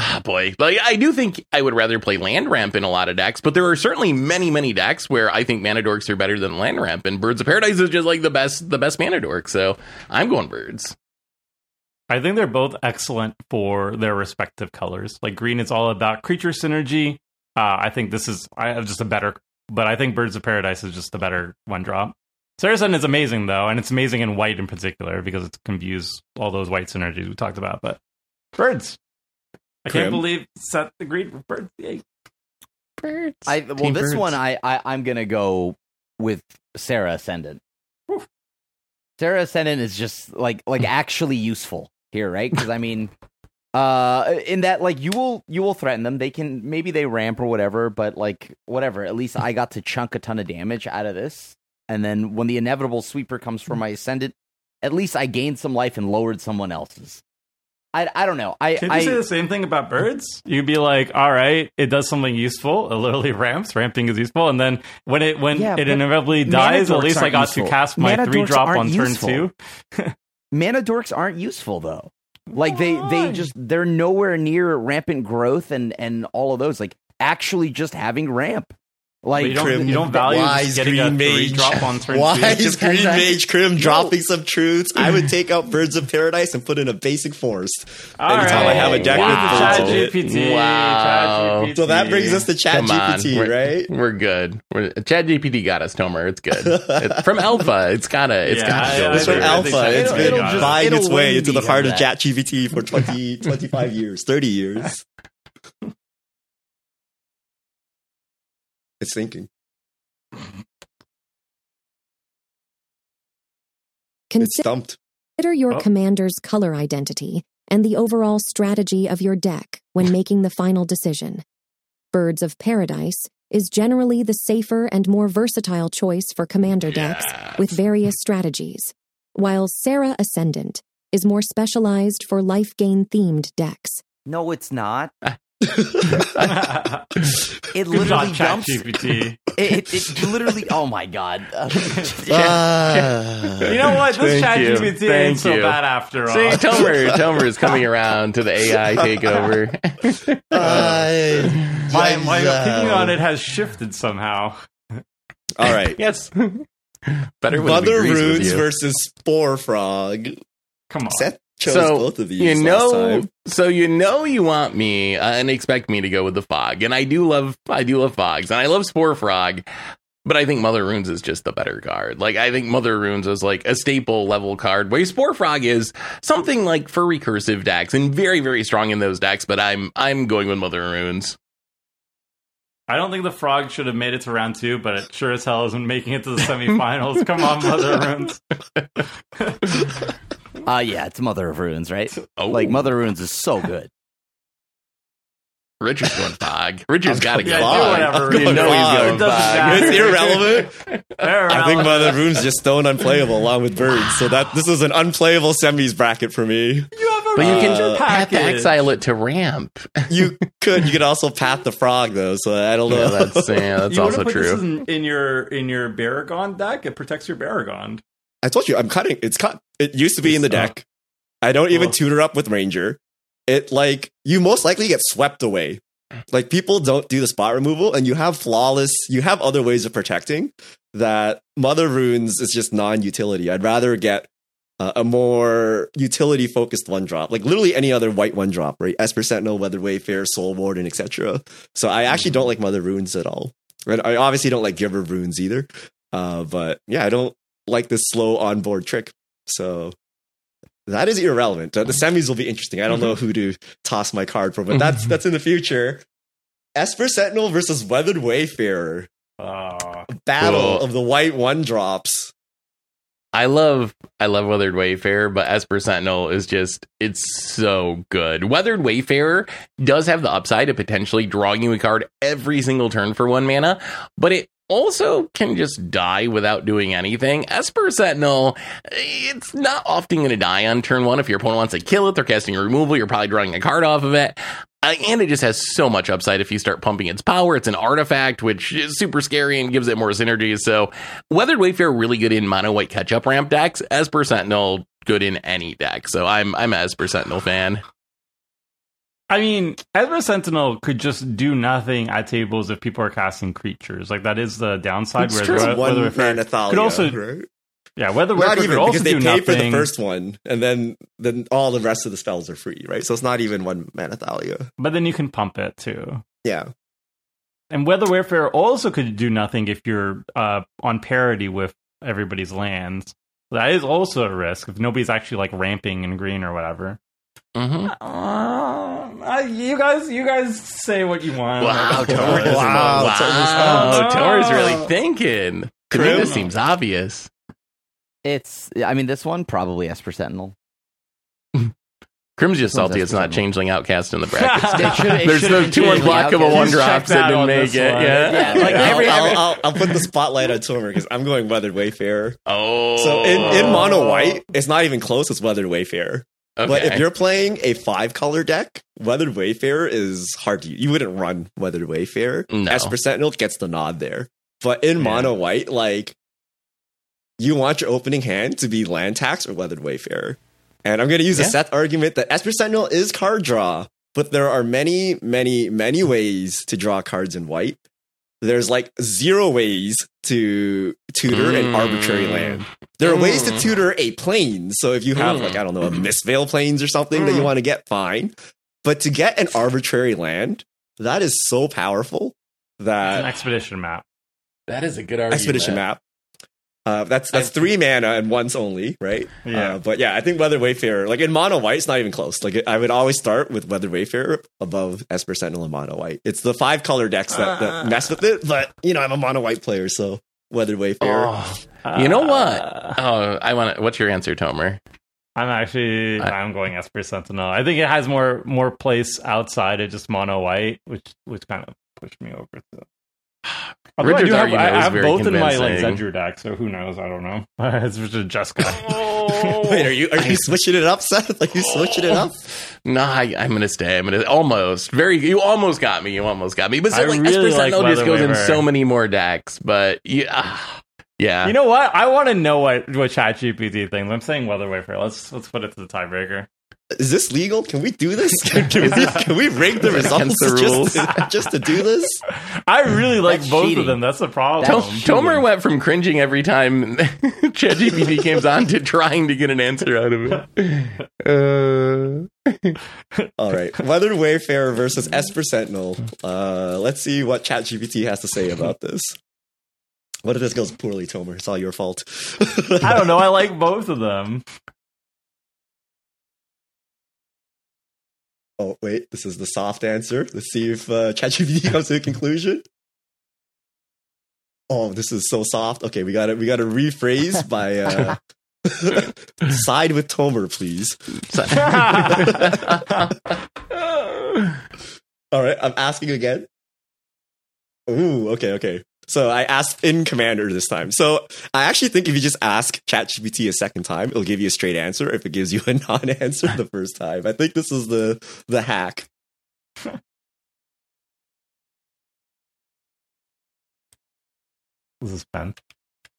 Ah, boy, like I do think I would rather play land ramp in a lot of decks, but there are certainly many, many decks where I think mana dorks are better than land ramp, and Birds of Paradise is just like the best, the best mana dork. So I'm going birds. I think they're both excellent for their respective colors. Like green is all about creature synergy. Uh, I think this is I have just a better, but I think Birds of Paradise is just a better one drop. Saracen is amazing though, and it's amazing in white in particular because it can use all those white synergies we talked about. But birds, I Krim? can't believe Seth agreed with birds. Yay. Birds. I well, Team this birds. one I, I I'm gonna go with Serra Ascendant. Whew. Serra Ascendant is just like like actually useful here, right? Because I mean, uh, in that like you will you will threaten them. They can maybe they ramp or whatever, but like whatever. At least I got to chunk a ton of damage out of this, and then when the inevitable sweeper comes for my Ascendant, at least I gained some life and lowered someone else's. I, I don't know. I Can't I, you say the same thing about birds? You'd be like, all right, it does something useful. It literally ramps. Ramping is useful. And then when it when Yeah, it inevitably dies, at least I got useful. to cast my Mana three drop aren't on turn useful. two. mana dorks aren't useful though. Like they they just they're nowhere near rampant growth and and all of those. Like actually just having ramp. Like But you don't, you don't value wise just getting a green three mage. drop on turn Why two. is Green Mage Krim No. dropping some truths? I would take out Birds of Paradise and put in a basic forest. All anytime right. I have a deck with Chat birds in. GPT. Wow. Chat GPT. So that brings us to Chat Come on, GPT, we're, right? We're good. We're, Chat GPT got us, Tomer. It's good. It- from Alpha, it's gotta. It's Yeah, gotta I- go. I It's from think- there. I think Alpha. Chat It's GPT been got buying its way into the heart of of that. ChatGPT for 20, 25 years, 30 years. It's thinking. It's Consider your Oh. commander's color identity and the overall strategy of your deck when making the final decision. Birds of Paradise is generally the safer and more versatile choice for commander decks with various strategies, while Serra Ascendant is more specialized for life gain themed decks. no, it's not. Ah. It Good literally job, jumps. GPT. It, it, it literally. Oh my god. Uh. You know what? This Thank Chat you. GPT Thank ain't so you. bad after all. See, Tomer, Tomer is coming around to the AI takeover. Ah, my my yeah. opinion on it has shifted somehow. All right. yes. Better when Mother agrees with you. versus Spore Frog. Come on. Seth chose So, both of these you last know, time. so you know you want me uh, and expect me to go with the fog, and I do love, I do love fogs, and I love Spore Frog, but I think Mother Runes is just the better card. Like I think Mother Runes is like a staple level card, where Spore Frog is something like for recursive decks and very, very strong in those decks. But I'm, I'm going with Mother Runes. I don't think the frog should have made it to round two, but it sure as hell isn't making it to the semifinals. Come on, Mother Runes. uh, yeah, it's Mother of Runes, right? Oh, Like Mother of Runes is so good. Richard's going fog. Richard's got to go Yeah, whatever. I'm Richard. going You know he's going fog. matter. It's irrelevant. Fair I think enough. Mother Rune's just stone unplayable along with birds. So that this is an unplayable semis bracket for me. You have a But you can ranger Uh, have to exile it to ramp. You could you could also path the frog though, so I don't know. Yeah, that's yeah, that's you also put true. This in, in your in your Baragon deck. It protects your Baragon. I told you I'm cutting. It's cut. It used to be in the It's, deck. I don't even Ugh. tutor up with Ranger. It like you most likely get swept away Like people don't do the spot removal, and you have flawless. You have other ways of protecting. That Mother Runes is just non-utility. I'd rather get uh, a more utility focused one drop, like literally any other white one drop, right? Esper Sentinel, Weathered Wayfarer, Soul Warden, etc. So I actually don't like Mother Runes at all. I obviously don't like Giver Runes either. Uh, but yeah, I don't like this slow onboard trick. So that is irrelevant. The mm-hmm. semis will be interesting. I don't know mm-hmm. who to toss my card for, but mm-hmm. that's that's in the future. Esper Sentinel versus Weathered Wayfarer. Uh, Battle Cool. of the white one drops. I love I love Weathered Wayfarer, but Esper Sentinel is just it's so good. Weathered Wayfarer does have the upside of potentially drawing you a card every single turn for one mana, but it also can just die without doing anything. Esper Sentinel, it's not often going to die on turn one. If your opponent wants to kill it, they're casting a removal, you're probably drawing a card off of it. Uh, and it just has so much upside if you start pumping its power. It's an artifact, which is super scary and gives it more synergy. So, Weathered Wayfarer really good in mono white catch up ramp decks. Esper Sentinel good in any deck. So I'm I'm a Esper Sentinel fan. I mean, Esper Sentinel could just do nothing at tables if people are casting creatures. Like that is the downside. It's whereas true. One Weather Wayfarer mana Thalia, could also, right? yeah, Weather Not even also because they pay nothing. for the first one, and then then all the rest of the spells are free, right? So it's not even one mana Thalia. but then you can pump it too. Yeah, And Weather Wayfarer also could do nothing if you're uh, on parity with everybody's lands. That is also a risk if nobody's actually like ramping in green or whatever. Mm-hmm. Uh, you guys, you guys say what you want. Wow, Like, Tomer doesn't Wow, know. Wow, Oh. Really thinking. To me, this seems obvious. It's, I mean, this one probably Esper Sentinel. Crim's just salty. It's not Esper changeling outcast in the brackets. It should- it There's no have two been unblockable Outcast. one Just drops check that that didn't on make it. one. Yeah. Yeah, like I'll, every- I'll, I'll, I'll put the spotlight on Tomer because I'm going Weathered Wayfarer. Oh. So in, in mono white, it's not even close. It's Weathered Wayfarer. Okay. But if you're playing a five color deck, Weathered Wayfarer is hard to. Use. You wouldn't run Weathered Wayfarer. No. Esper Sentinel gets the nod there. But in mono white, like you want your opening hand to be land tax or Weathered Wayfarer. And I'm going to use a Yeah. Seth argument that Esper Sentinel is card draw, but there are many, many, many ways to draw cards in white. There's like zero ways to tutor an Mm. arbitrary land. There are ways to Mm. tutor a plane. So if you have Mm. like I don't know a Mistveil Plains or something that you Mm. want to get, fine. But to get an arbitrary land, that is so powerful It's an that expedition map. that is a good argument. expedition map. Uh, that's that's three mana and once only, right? Yeah. Uh, but yeah, I think Weather Wayfarer, like in mono white, it's not even close. Like I would always start with Weather Wayfarer above Esper Sentinel and mono white. It's the five color decks that, that Uh. mess with it. But you know, I'm a mono white player, so Weather Wayfarer. Oh. You know what? Uh, Oh, I want. to What's your answer, Tomer? I'm actually I- I'm going Esper Sentinel. I think it has more more place outside of just mono white, which which kind of pushed me over to. Although I Richard's do have, I have very both in my like convincing. Deck, so who knows? I don't know. it's just just guy. Oh. Wait, are you are you switching it up, Seth? Are you switching it up? No, I, I'm gonna stay. I'm gonna almost very. You almost got me. You almost got me. But so, I like really like Sentinel just Weather goes in so many more decks. But yeah, yeah. You know what? I want to know what what ChatGPT thinks. I'm saying Weather Wayfarer. Let's let's put it to the tiebreaker. Is this legal? Can we do this? Can, can we, can we rig the Is results the rules? just, to, just to do this? I really like That's both cheating. of them. That's the problem. Tom- That's Tomer went from cringing every time ChatGPT came on to trying to get an answer out of it. Uh, All right, Weathered Wayfarer versus Esper Sentinel. Uh, let's see what ChatGPT has to say about this. What if this goes poorly, Tomer? It's all your fault. I don't know. I like both of them. Oh wait, this is the soft answer. Let's see if uh, ChatGPT comes to a conclusion. Oh, this is so soft. Okay, we got to we got to rephrase by uh, side with Tomer, please. All right, I'm asking again. Ooh, okay, okay. So I asked in Commander this time. So I actually think if you just ask ChatGPT a second time, it'll give you a straight answer. If it gives you a non-answer the first time, I think this is the the hack. This is fun.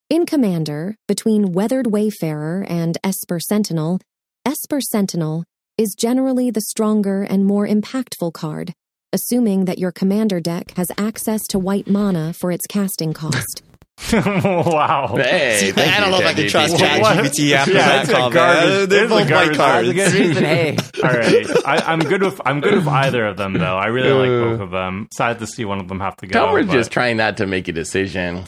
In Commander, between Weathered Wayfarer and Esper Sentinel, Esper Sentinel is generally the stronger and more impactful card, assuming that your commander deck has access to white mana for its casting cost. wow. Hey, See, thank I don't you, know if I can trust What- what? ChatGPT after Yeah, that it's a comment. garbage- They're it's a both white garbage- cards. That's a good reason. Hey, All right, I, I'm good with I'm good with either of them though. I really like Uh. both of them. Sad to see one of them have to go. Tomer's but just trying not to make a decision.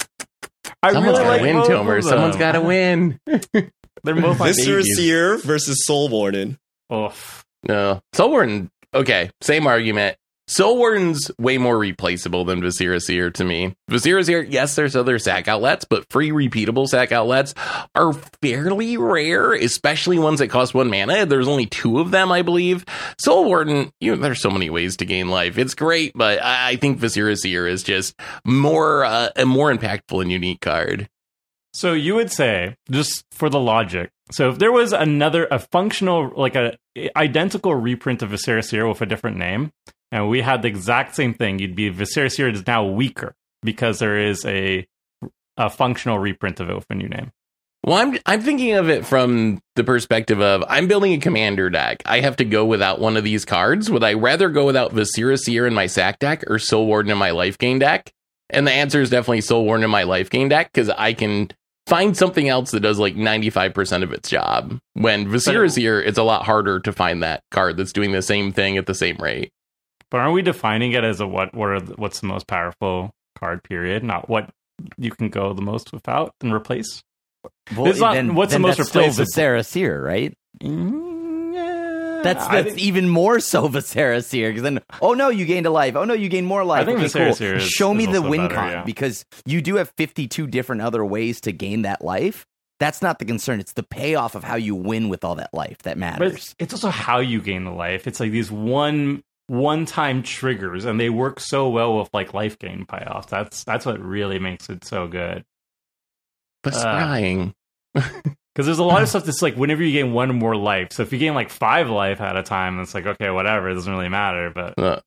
I Someone's really got to like win, Tomer. Someone's them. got to win. They're both my Viscera. Seer versus Soul Warden. Oof. No. Soul Warden, okay, same argument. Soul Warden's way more replaceable than Viscera Seer to me. Viscera Seer, yes, there's other sack outlets, but free repeatable sack outlets are fairly rare, especially ones that cost one mana. There's only two of them, I believe. Soul Warden, you know, there's so many ways to gain life. It's great, but I, I think Viscera Seer is just more uh, a more impactful and unique card. So you would say, just for the logic, so if there was another a functional like a identical reprint of Viscera Seer with a different name, and we had the exact same thing, you'd be Viscera Seer is now weaker because there is a a functional reprint of it with a new name. Well, I'm I'm thinking of it from the perspective of I'm building a commander deck. I have to go without one of these cards. Would I rather go without Viscera Seer in my sack deck or Soul Warden in my life gain deck? And the answer is definitely Soul Warden in my life gain deck because I can find something else that does like 95% of its job. When Viscera But- Seer, it's a lot harder to find that card that's doing the same thing at the same rate. But aren't we defining it as a what? What are the, what's the most powerful card? Period. Not what you can go the most without and replace. well, It's not- then, what's the most replaceable? Viscera Seer, right? Mm, yeah, That's that's think- even more so Viscera Seer because then oh no you gained a life oh no you gained more life I think okay, cool. Is- show me is the win better, con yeah. because you do have 52 different other ways to gain that life that's not the concern it's the payoff of how you win with all that life that matters it's, it's also how you gain the life. It's like these one one time triggers, and they work so well with like life gain payoffs. That's that's what really makes it so good. But Uh, scrying. Because there's a lot of stuff that's like whenever you gain one more life. So if you gain like five life at a time, it's like okay, whatever. It doesn't really matter. But Uh,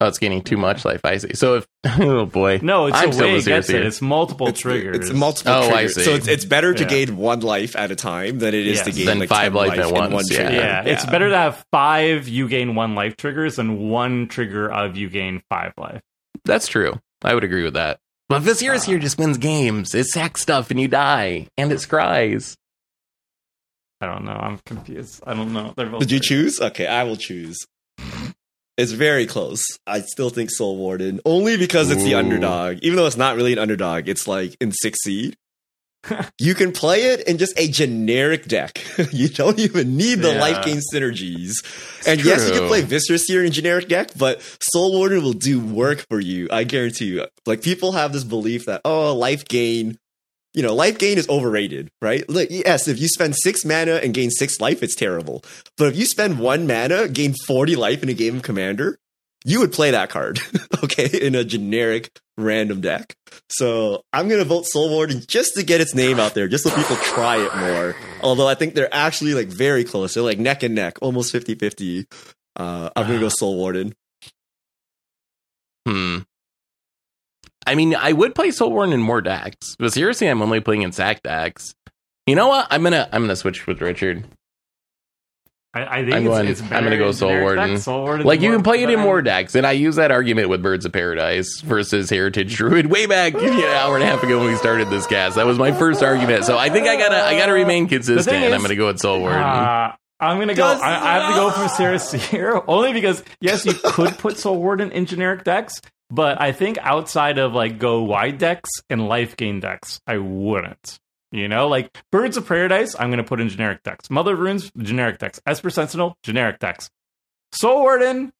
oh, it's gaining too much life. I see. So if, oh boy. no, it's I'm the still way it gets it. It's multiple It's, triggers. it's multiple Oh, I triggers. see. So it's, it's better to Yeah. gain one life at a time than it is Yes. to gain Than like five 10 life at in once, one yeah. trigger. yeah, it's better to have five you gain one life triggers than one trigger of you gain five life. That's true. I would agree with that. But Viscera Seer just wins games. It sacks stuff and you die. And it scries. I don't know. I'm confused. I don't know. They're both Did you great. choose? Okay, I will choose. It's very close. I still think Soul Warden, only because it's the underdog. Even though it's not really an underdog, it's like in six seed. you can play it in just a generic deck. you don't even need the Yeah. life gain synergies. and yes, you can play Viscera Seer in generic deck, but Soul Warden will do work for you. I guarantee you. Like people have this belief that oh, life gain. You know, life gain is overrated, right? Look, yes, if you spend six mana and gain six life, it's terrible. But if you spend one mana, gain 40 life in a game of Commander, you would play that card, okay, in a generic random deck. So I'm going to vote Soul Warden just to get its name out there, just so people try it more. Although I think they're actually like very close. They're like neck and neck, almost 50 50. Uh, I'm going to go Soul Warden. Hmm. I mean, I would play Soul Warden in more decks, but seriously, I'm only playing in sack decks. You know what? I'm gonna I'm gonna switch with Richard. I, I think I'm it's, going- it's I'm better gonna go Soul Warden. Soul Warden's Like you can play it in more decks, and I use that argument with Birds of Paradise versus Heritage Druid way back you know, an hour and a half ago when we started this cast. That was my first argument. So I think I gotta I gotta remain consistent. and is- I'm gonna go with Soul Warden. Uh, I'm gonna go. I, I have to go for Sarah Seer only because yes, you could put Soul Warden in generic decks, but I think outside of like go wide decks and life gain decks, I wouldn't. You know, like Birds of Paradise, I'm gonna put in generic decks. Mother of Runes, generic decks. Esper Sentinel, generic decks. Soul Warden,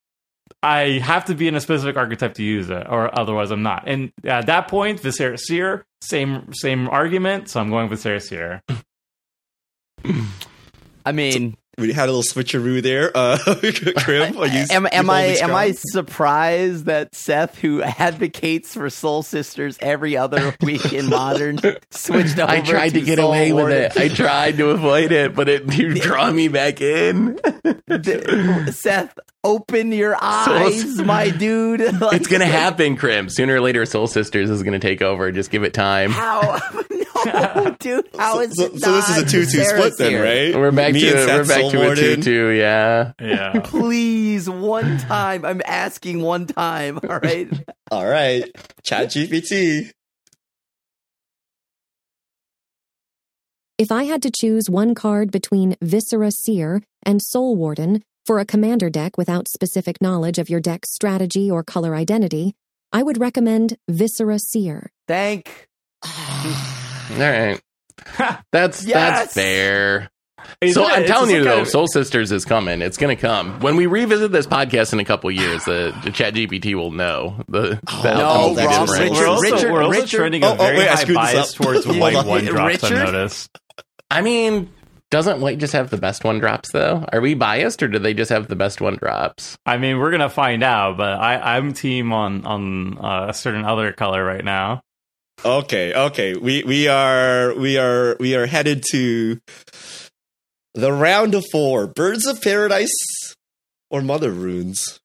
I have to be in a specific archetype to use it, or otherwise I'm not. And at that point, Viscera Seer, same same argument. So I'm going Viscera Seer. I mean We had a little switcheroo there. Uh, Krim, are you, am, am I am I surprised that Seth, who advocates for Soul Sisters every other week in Modern, switched over? I tried to get Soul away with it. I tried to avoid it, but it you draw me back in. D- Seth, open your eyes, my dude. Like, It's gonna happen, Krim. Sooner or later, Soul Sisters is gonna take over. Just give it time. How? no, dude. How so, so, it so this is a two two split then, right? We're back Me to and Seth we're back Soul to a Warden. two two. Yeah. Yeah. Please, one time. I'm asking one time. All right. All right, Chat GPT. If I had to choose one card between Viscera Seer and Soul Warden for a commander deck without specific knowledge of your deck's strategy or color identity, I would recommend Viscera Seer. Thank. All right. That's Yes! that's fair. Is so it? I'm telling you though, a- Soul Sisters is coming. It's gonna come when we revisit this podcast in a couple years. The, the Chat GPT will know the, the Oh, outcome no, of Rob, Richard- we're also, Richard- we're also Richard- trending Oh, a oh, very wait, I high bias up. towards white one drops. I've noticed. I mean, doesn't White just have the best one drops though? Are we biased or do they just have the best one drops? I mean, we're gonna find out, but I, I'm team on on uh, a certain other color right now. Okay, okay. We we are we are we are headed to the round of four. Birds of Paradise or Mother Runes.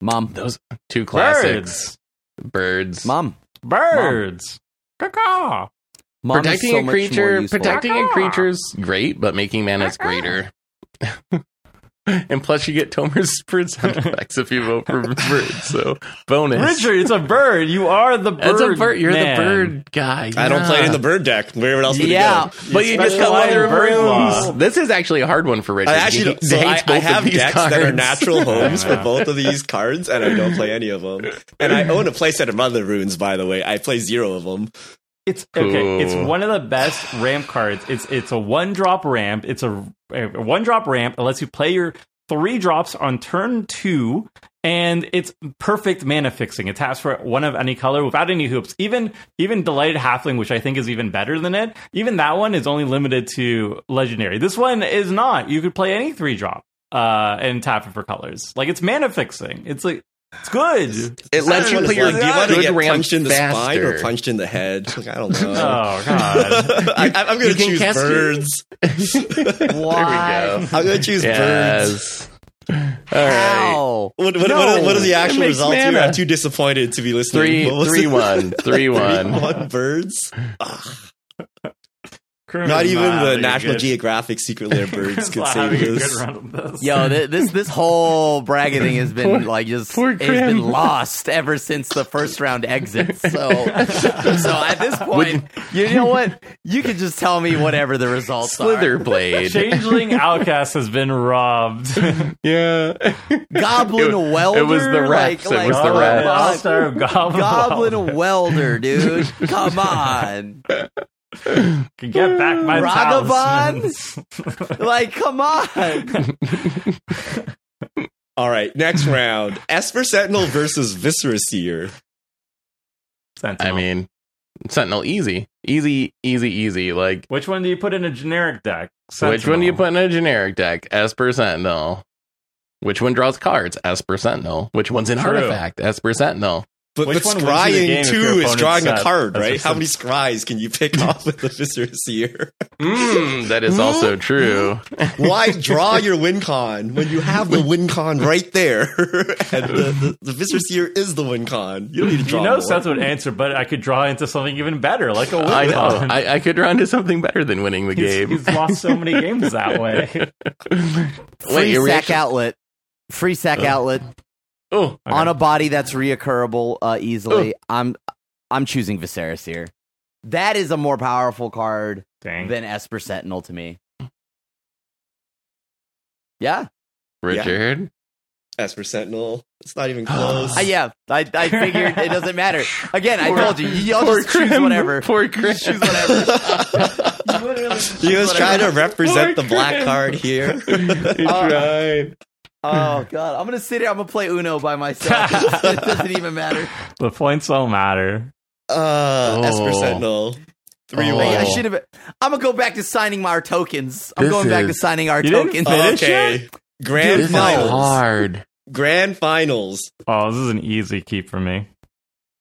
Mom. Those two classics. Birds, Birds. Mom. birds, caw Mom protecting so a much more creature, useful. protecting a creature's great, but making mana's greater. and plus, you get Tomer's bird sound effects if you vote for bird. So bonus. Richard, it's a bird. You are the bird. It's a bird. You're man. the bird guy. I don't play in the bird deck. Where else would Yeah. it go? But you just got other Mother in of bird law. Runes. This is actually a hard one for Richard. I actually He so I, hates I both of have these decks that are natural homes for both of these cards, and I don't play any of them. And I own a playset of Mother Runes, by the way. I play zero of them. It's okay. It's one of the best ramp cards. It's it's a one drop ramp. It's a, a one drop ramp. It lets you play your three drops on turn two, and it's perfect mana fixing. It taps for one of any color without any hoops. Even even delighted halfling, which I think is even better than it. Even that one is only limited to legendary. This one is not. You could play any three drop uh, and tap it for colors. Like it's mana fixing. It's like it's good. It lets you What play is your like, do you want to good get punched in the spine or faster. punched in the head? Like, I don't know. Oh god. I, I'm going to can choose cast your- birds. Why? There I'm going to choose we go. birds. Yes. All right. How? What, what, No, what, what is the actual results? result here? I'm too disappointed to be listening. Three, What was three, it? one, three, Three, one. one birds. Ugh. Kermit's Not even the a National good- Geographic Secret Lair birds could save having this. good run of this. Yo, th- this this whole bragging thing has been Poor- like just poor it's been lost ever since the first round exit. So, so at this point, you know what? You can just tell me whatever the results Slither are. blade. Changeling Outcast has been robbed. Yeah. Goblin It- welder. it was the like, it like, was the reps. Goblin. Goblin welder, dude. Come on. Can get back my Ragavan? talismans. Like, come on. All right, next round. Esper Sentinel versus Viscera Seer. I mean, Sentinel, easy. Easy, easy, easy. Like, which one do you put in a generic deck? which one do you put in a generic deck? Esper Sentinel. Which one draws cards? Esper Sentinel. Which one's an True. artifact? Esper Sentinel. But, Which but one wins you the game scrying if too is opponent's drawing a card, That's right? How many scries can you pick off with the Viscera Seer? Mm, that is also true. Why draw your win con when you have the win con right there? and the, the, the Viscera Seer is the win con. You don't need to draw You know more. Seth would answer, but I could draw into something even better, like a win I know. con. I, I could draw into something better than winning the He's, game. he's lost so many games that way. Free your sack reaction- outlet. Free sack Oh. outlet Oh, on a body that's reoccurable uh, easily. I'm I'm choosing Viscera Seer. That is a more powerful card Dang. than Esper Sentinel to me. Yeah, Richard. Esper Sentinel. It's not even close. Uh, yeah. I, I figured it doesn't matter. Again, I told you, y'all Poor just choose Krim. whatever. Poor Chris. Choose whatever. He was trying to represent Poor the black Krim. card here. he tried. Oh god, I'm gonna sit here. I'm gonna play Uno by myself. it doesn't even matter. the points don't matter. Uh, Esper Oh. Sentinel. Three Oh. one. Hey, I should have. I'm gonna go back to signing our tokens. I'm This going back to signing our You didn't tokens. finish Okay. Grand This is finals. hard. Grand finals. Oh, this is an easy keep for me.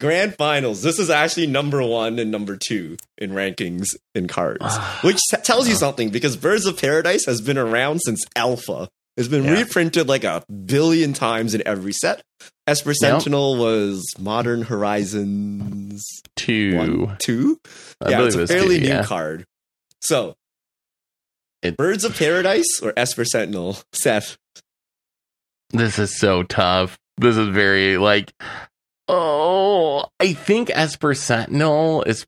Grand finals. This is actually number one and number two in rankings in cards, which s- tells you something because Birds of Paradise has been around since Alpha. It's been Yeah. reprinted like a billion times in every set. Esper Sentinel was Modern Horizons two two. I yeah, it's it a fairly two, new yeah. card. So, It- Birds of Paradise or Esper Sentinel, Seth? This is so tough. This is very like oh I think Esper Sentinel is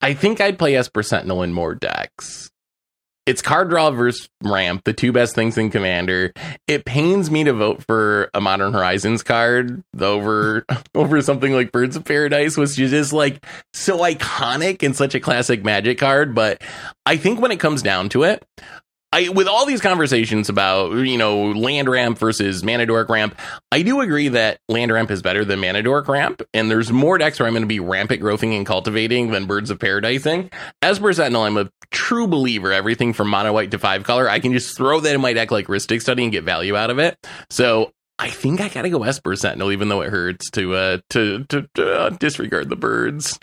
I think I'd play Esper Sentinel in more decks. It's card draw versus ramp, the two best things in Commander. It pains me to vote for a Modern Horizons card over over something like Birds of Paradise, which is just like so iconic and such a classic Magic card. But I think when it comes down to it, I with all these conversations about you know land ramp versus mana dork ramp, I do agree that land ramp is better than mana dork ramp, and there's more decks where I'm going to be rampant growthing and cultivating than birds of paradising. Esper Sentinel, I'm a true believer. Everything from mono white to five color, I can just throw that in my deck like Rhystic Study and get value out of it. So. I think I gotta go Esper Sentinel, even though it hurts to uh to to, to uh, disregard the birds.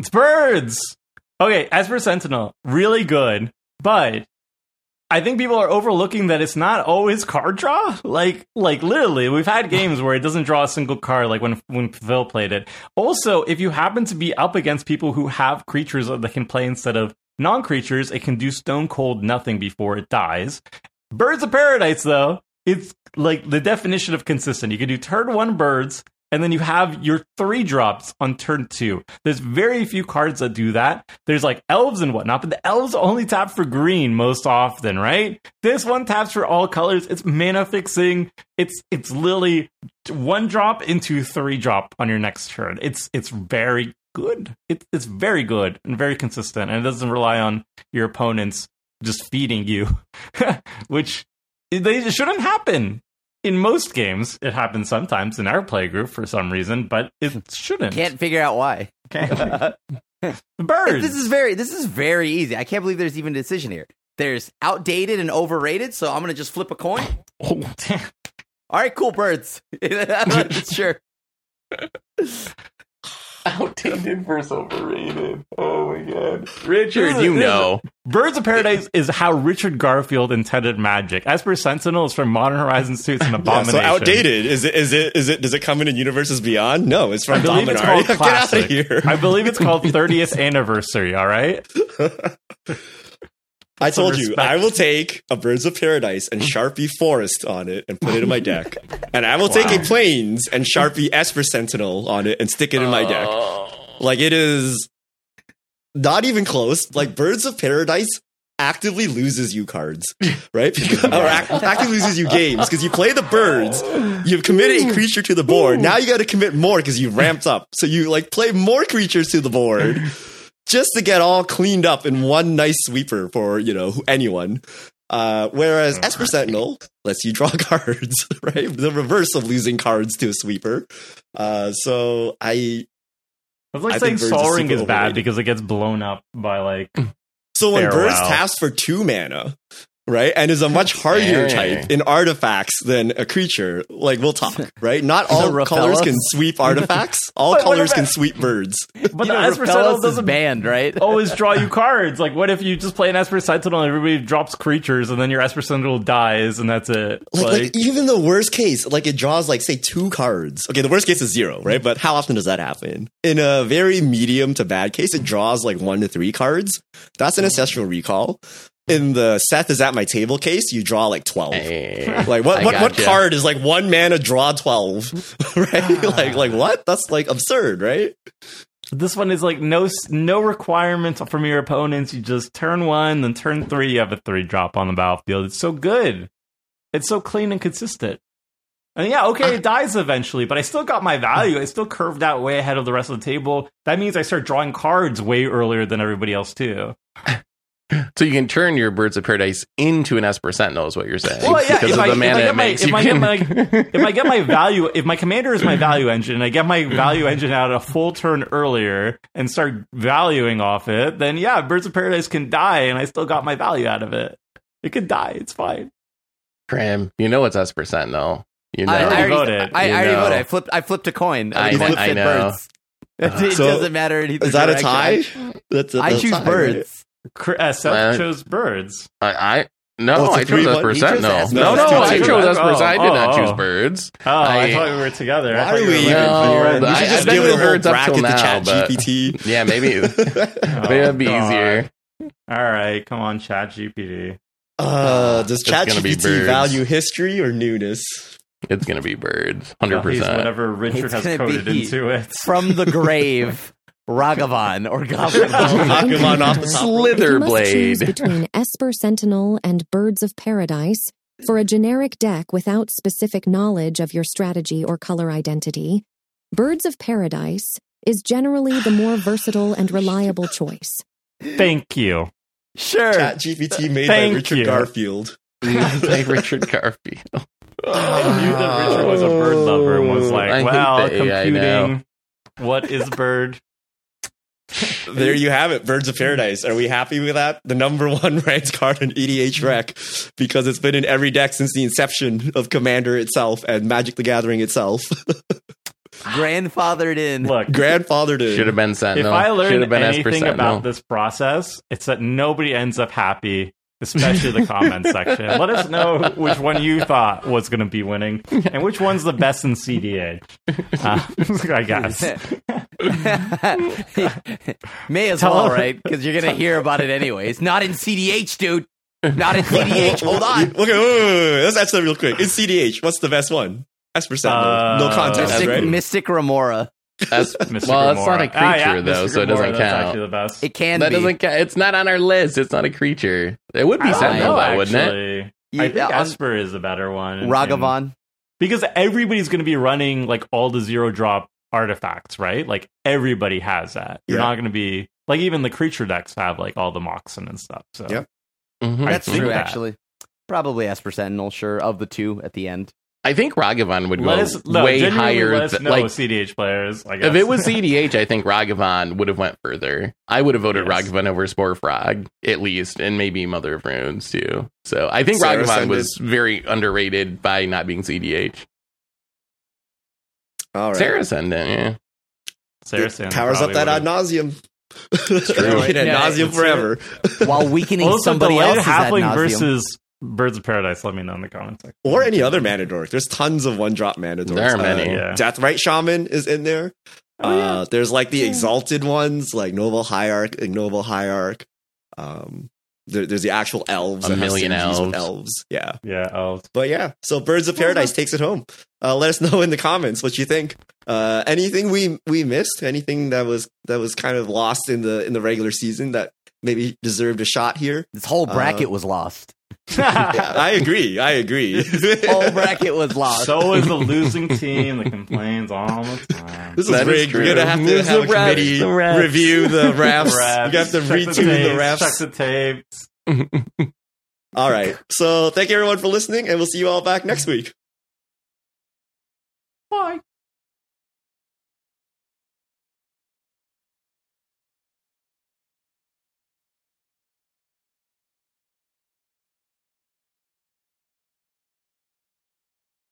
It's birds. Okay, Esper Sentinel, really good, but I think people are overlooking that it's not always card draw. Like, like literally, we've had games where it doesn't draw a single card, like when when Phil played it. Also, if you happen to be up against people who have creatures that can play instead of non creatures, it can do stone cold nothing before it dies. Birds of Paradise, though, it's like the definition of consistent. You can do turn one birds, and then you have your three drops on turn two. There's very few cards that do that. There's like elves and whatnot, but the elves only tap for green most often, right? This one taps for all colors. It's mana fixing. It's it's literally one drop into three drop on your next turn. It's it's very good. It, it's very good and very consistent, and it doesn't rely on your opponents just feeding you, which they shouldn't happen. In most games, it happens sometimes in our play group for some reason, but it shouldn't. Can't figure out why. Birds. This is very this is very easy. I can't believe there's even a decision here. There's outdated and overrated, so I'm gonna just flip a coin. Oh, damn. All right, cool birds. sure. Outdated versus overrated. Oh my god, Richard, you know. Birds of Paradise is how Richard Garfield intended magic. Esper Sentinel is from Modern Horizons 2. It's an Yeah, abomination. so outdated. Is it? Is it? Is it? Does it come in in universes beyond? No, it's I from believe it's called Get out of here. I believe it's called 30th Anniversary, all right? I told you. I will take a Birds of Paradise and Sharpie Forest on it and put it in my deck, and I will take a Plains and Sharpie Esper Sentinel on it and stick it in my deck. Oh. Like it is not even close. Like Birds of Paradise actively loses you cards, right? or act- actively loses you games because you play the birds, you've committed a creature to the board. Now you got to commit more because you ramped up. So you like play more creatures to the board just to get all cleaned up in one nice sweeper for you know anyone. Uh, whereas Esper Sentinel lets you draw cards, right? The reverse of losing cards to a sweeper. Uh, so I It's like I saying Birds is Sol Ring super is bad because it gets blown up by like. So when Farewell. Birds taps for two mana, right, and is a much hardier Hey. type in artifacts than a creature, like we'll talk, right? Not all The colors Raphaelos? can sweep artifacts. All But what colors can sweep birds. But You the know, Esper Sentinel is doesn't banned, right? always draw you cards. Like, what if you just play an Esper Sentinel and everybody drops creatures and then your Esper Sentinel dies and that's it? Like, Like, like even the worst case, like it draws like say two cards. Okay, the worst case is zero, right? But how often does that happen? In a very medium to bad case, it draws like one to three cards. That's an hmm. ancestral recall. In the Seth is at my table case, you draw like twelve. Hey. Like what? I What, what gotcha. card is like one mana draw twelve? right? like like what? That's like absurd, right? This one is like no no requirements from your opponents. You just turn one, then turn three, you have a three drop on the battlefield. It's so good. It's so clean and consistent. And yeah, okay, uh, it dies eventually, but I still got my value. I still curved out way ahead of the rest of the table. That means I start drawing cards way earlier than everybody else too. So you can turn your Birds of Paradise into an Esper Sentinel, is what you're saying? Well, yeah, because if of I, the if I mana get it my makes. if I get my if I get my value if my commander is my value engine and I get my value engine out a full turn earlier and start valuing off it, then yeah, Birds of Paradise can die and I still got my value out of it. It could die. It's fine. Cram, you know it's Esper Sentinel. You know. I, I already already voted. I, I You already know. voted. I flipped. I flipped a coin. I The know- coin I know. birds. It So, doesn't matter. in Is that a tie? That's a, I that's a choose tie, birds. right? Cr- uh, Seth Uh, chose birds. I, I no, Oh, it's a I chose 3-1. Esper He chose Sentinel. S. No, No, no, I chose Esper Oh, I did not oh, choose oh. birds. Oh, I, I- thought we were together. Why thought are we were even like- No, here? We should I just think give we a whole birds up till now, Chat but- GPT. Yeah, maybe Oh, maybe it'd be God. easier. All right, come on, ChatGPT. Uh, does It's ChatGPT value history or newness? It's gonna be birds, hundred percent. whatever Richard It's has coded into it. From the grave, Ragavan or Goblin. Pokemon off the top. If you must choose Slitherblade. between Esper Sentinel and Birds of Paradise for a generic deck without specific knowledge of your strategy or color identity, Birds of Paradise is generally the more versatile and reliable choice. Thank you. Sure. ChatGPT made Thank by Richard you. Garfield. like Richard Garfield. I knew that Richard was a bird lover and was like, I hate well, the AI now. computing. What is bird? There you have it, Birds of Paradise. Are we happy with that? The number one ranked card in EDHREC because it's been in every deck since the inception of Commander itself and Magic the Gathering itself. Grandfathered in. Look, Grandfathered in. Should have been if Sentinel. I learned been anything Sentinel. about this process, it's that nobody ends up happy, especially the comment section. Let us know which one you thought was going to be winning and which one's the best in CDH. Uh, I guess. May as Tell well, him- right? Because you're gonna hear about it anyways. Not in CDH, dude. Not in CDH. Hold on. Okay, wait, wait, wait, wait. let's answer that real quick. In CDH, what's the best one? Esper Sentinel. no Uh, contest, Mystic, right? Mystic Remora. That's, Mr. well, it's not a creature Ah, yeah, though, Mr. so it doesn't count. actually the best. It can That be. doesn't count. It's not on our list. It's not a creature. It would be I don't Sentinel, though, wouldn't it? actually. Yeah, I think on Esper is the better one. and- Ragavan. because everybody's going to be running like all the zero drop artifacts, right? Like everybody has that. You're Yeah. not going to be like even the creature decks have like all the Moxen and stuff. So Yep. Mhm. That's true, that. actually. Probably Esper Sentinel, sure, of the two at the end. I think Ragavan would let go us no, way higher. Let us th- know, like CDH players. I guess. if it was CDH, I think Ragavan would have went further. I would have voted Yes. Ragavan over Spore Frog at least, and maybe Mother of Runes too. So I think Serra Ragavan Ascended. was very underrated by not being CDH. All right. Serra Ascendant, yeah. Serra It powers up that ad would've- nauseam. true. ad Yeah, nauseam forever. While weakening Also, somebody delayed else's halfling nauseam. versus Birds of Paradise. Let me know in the comments. section. Or any other mana dork. There's tons of one drop mana dorks. There are many. Yeah. Deathrite Shaman is in there. Oh, yeah. uh, there's like the exalted ones, like Noble Hierarch, Ignoble Hierarch. Um, there, there's the actual elves. A million elves. elves. Yeah. Yeah. Oh, But yeah, so Birds of Paradise takes it home. Uh, let us know in the comments what you think. Uh, anything we we missed? Anything that was that was kind of lost in the in the regular season that maybe deserved a shot here? This whole bracket Uh, was lost. Yeah, I agree. I agree. Whole bracket was lost. so is the losing team that complains all the time. This is That is rigged. We're gonna have to Who's have a the refs? committee The refs. review the refs. Refs, We have to retune the, tapes, refs. Check the tapes. All right. So thank you everyone for listening, and we'll see you all back next week. Bye.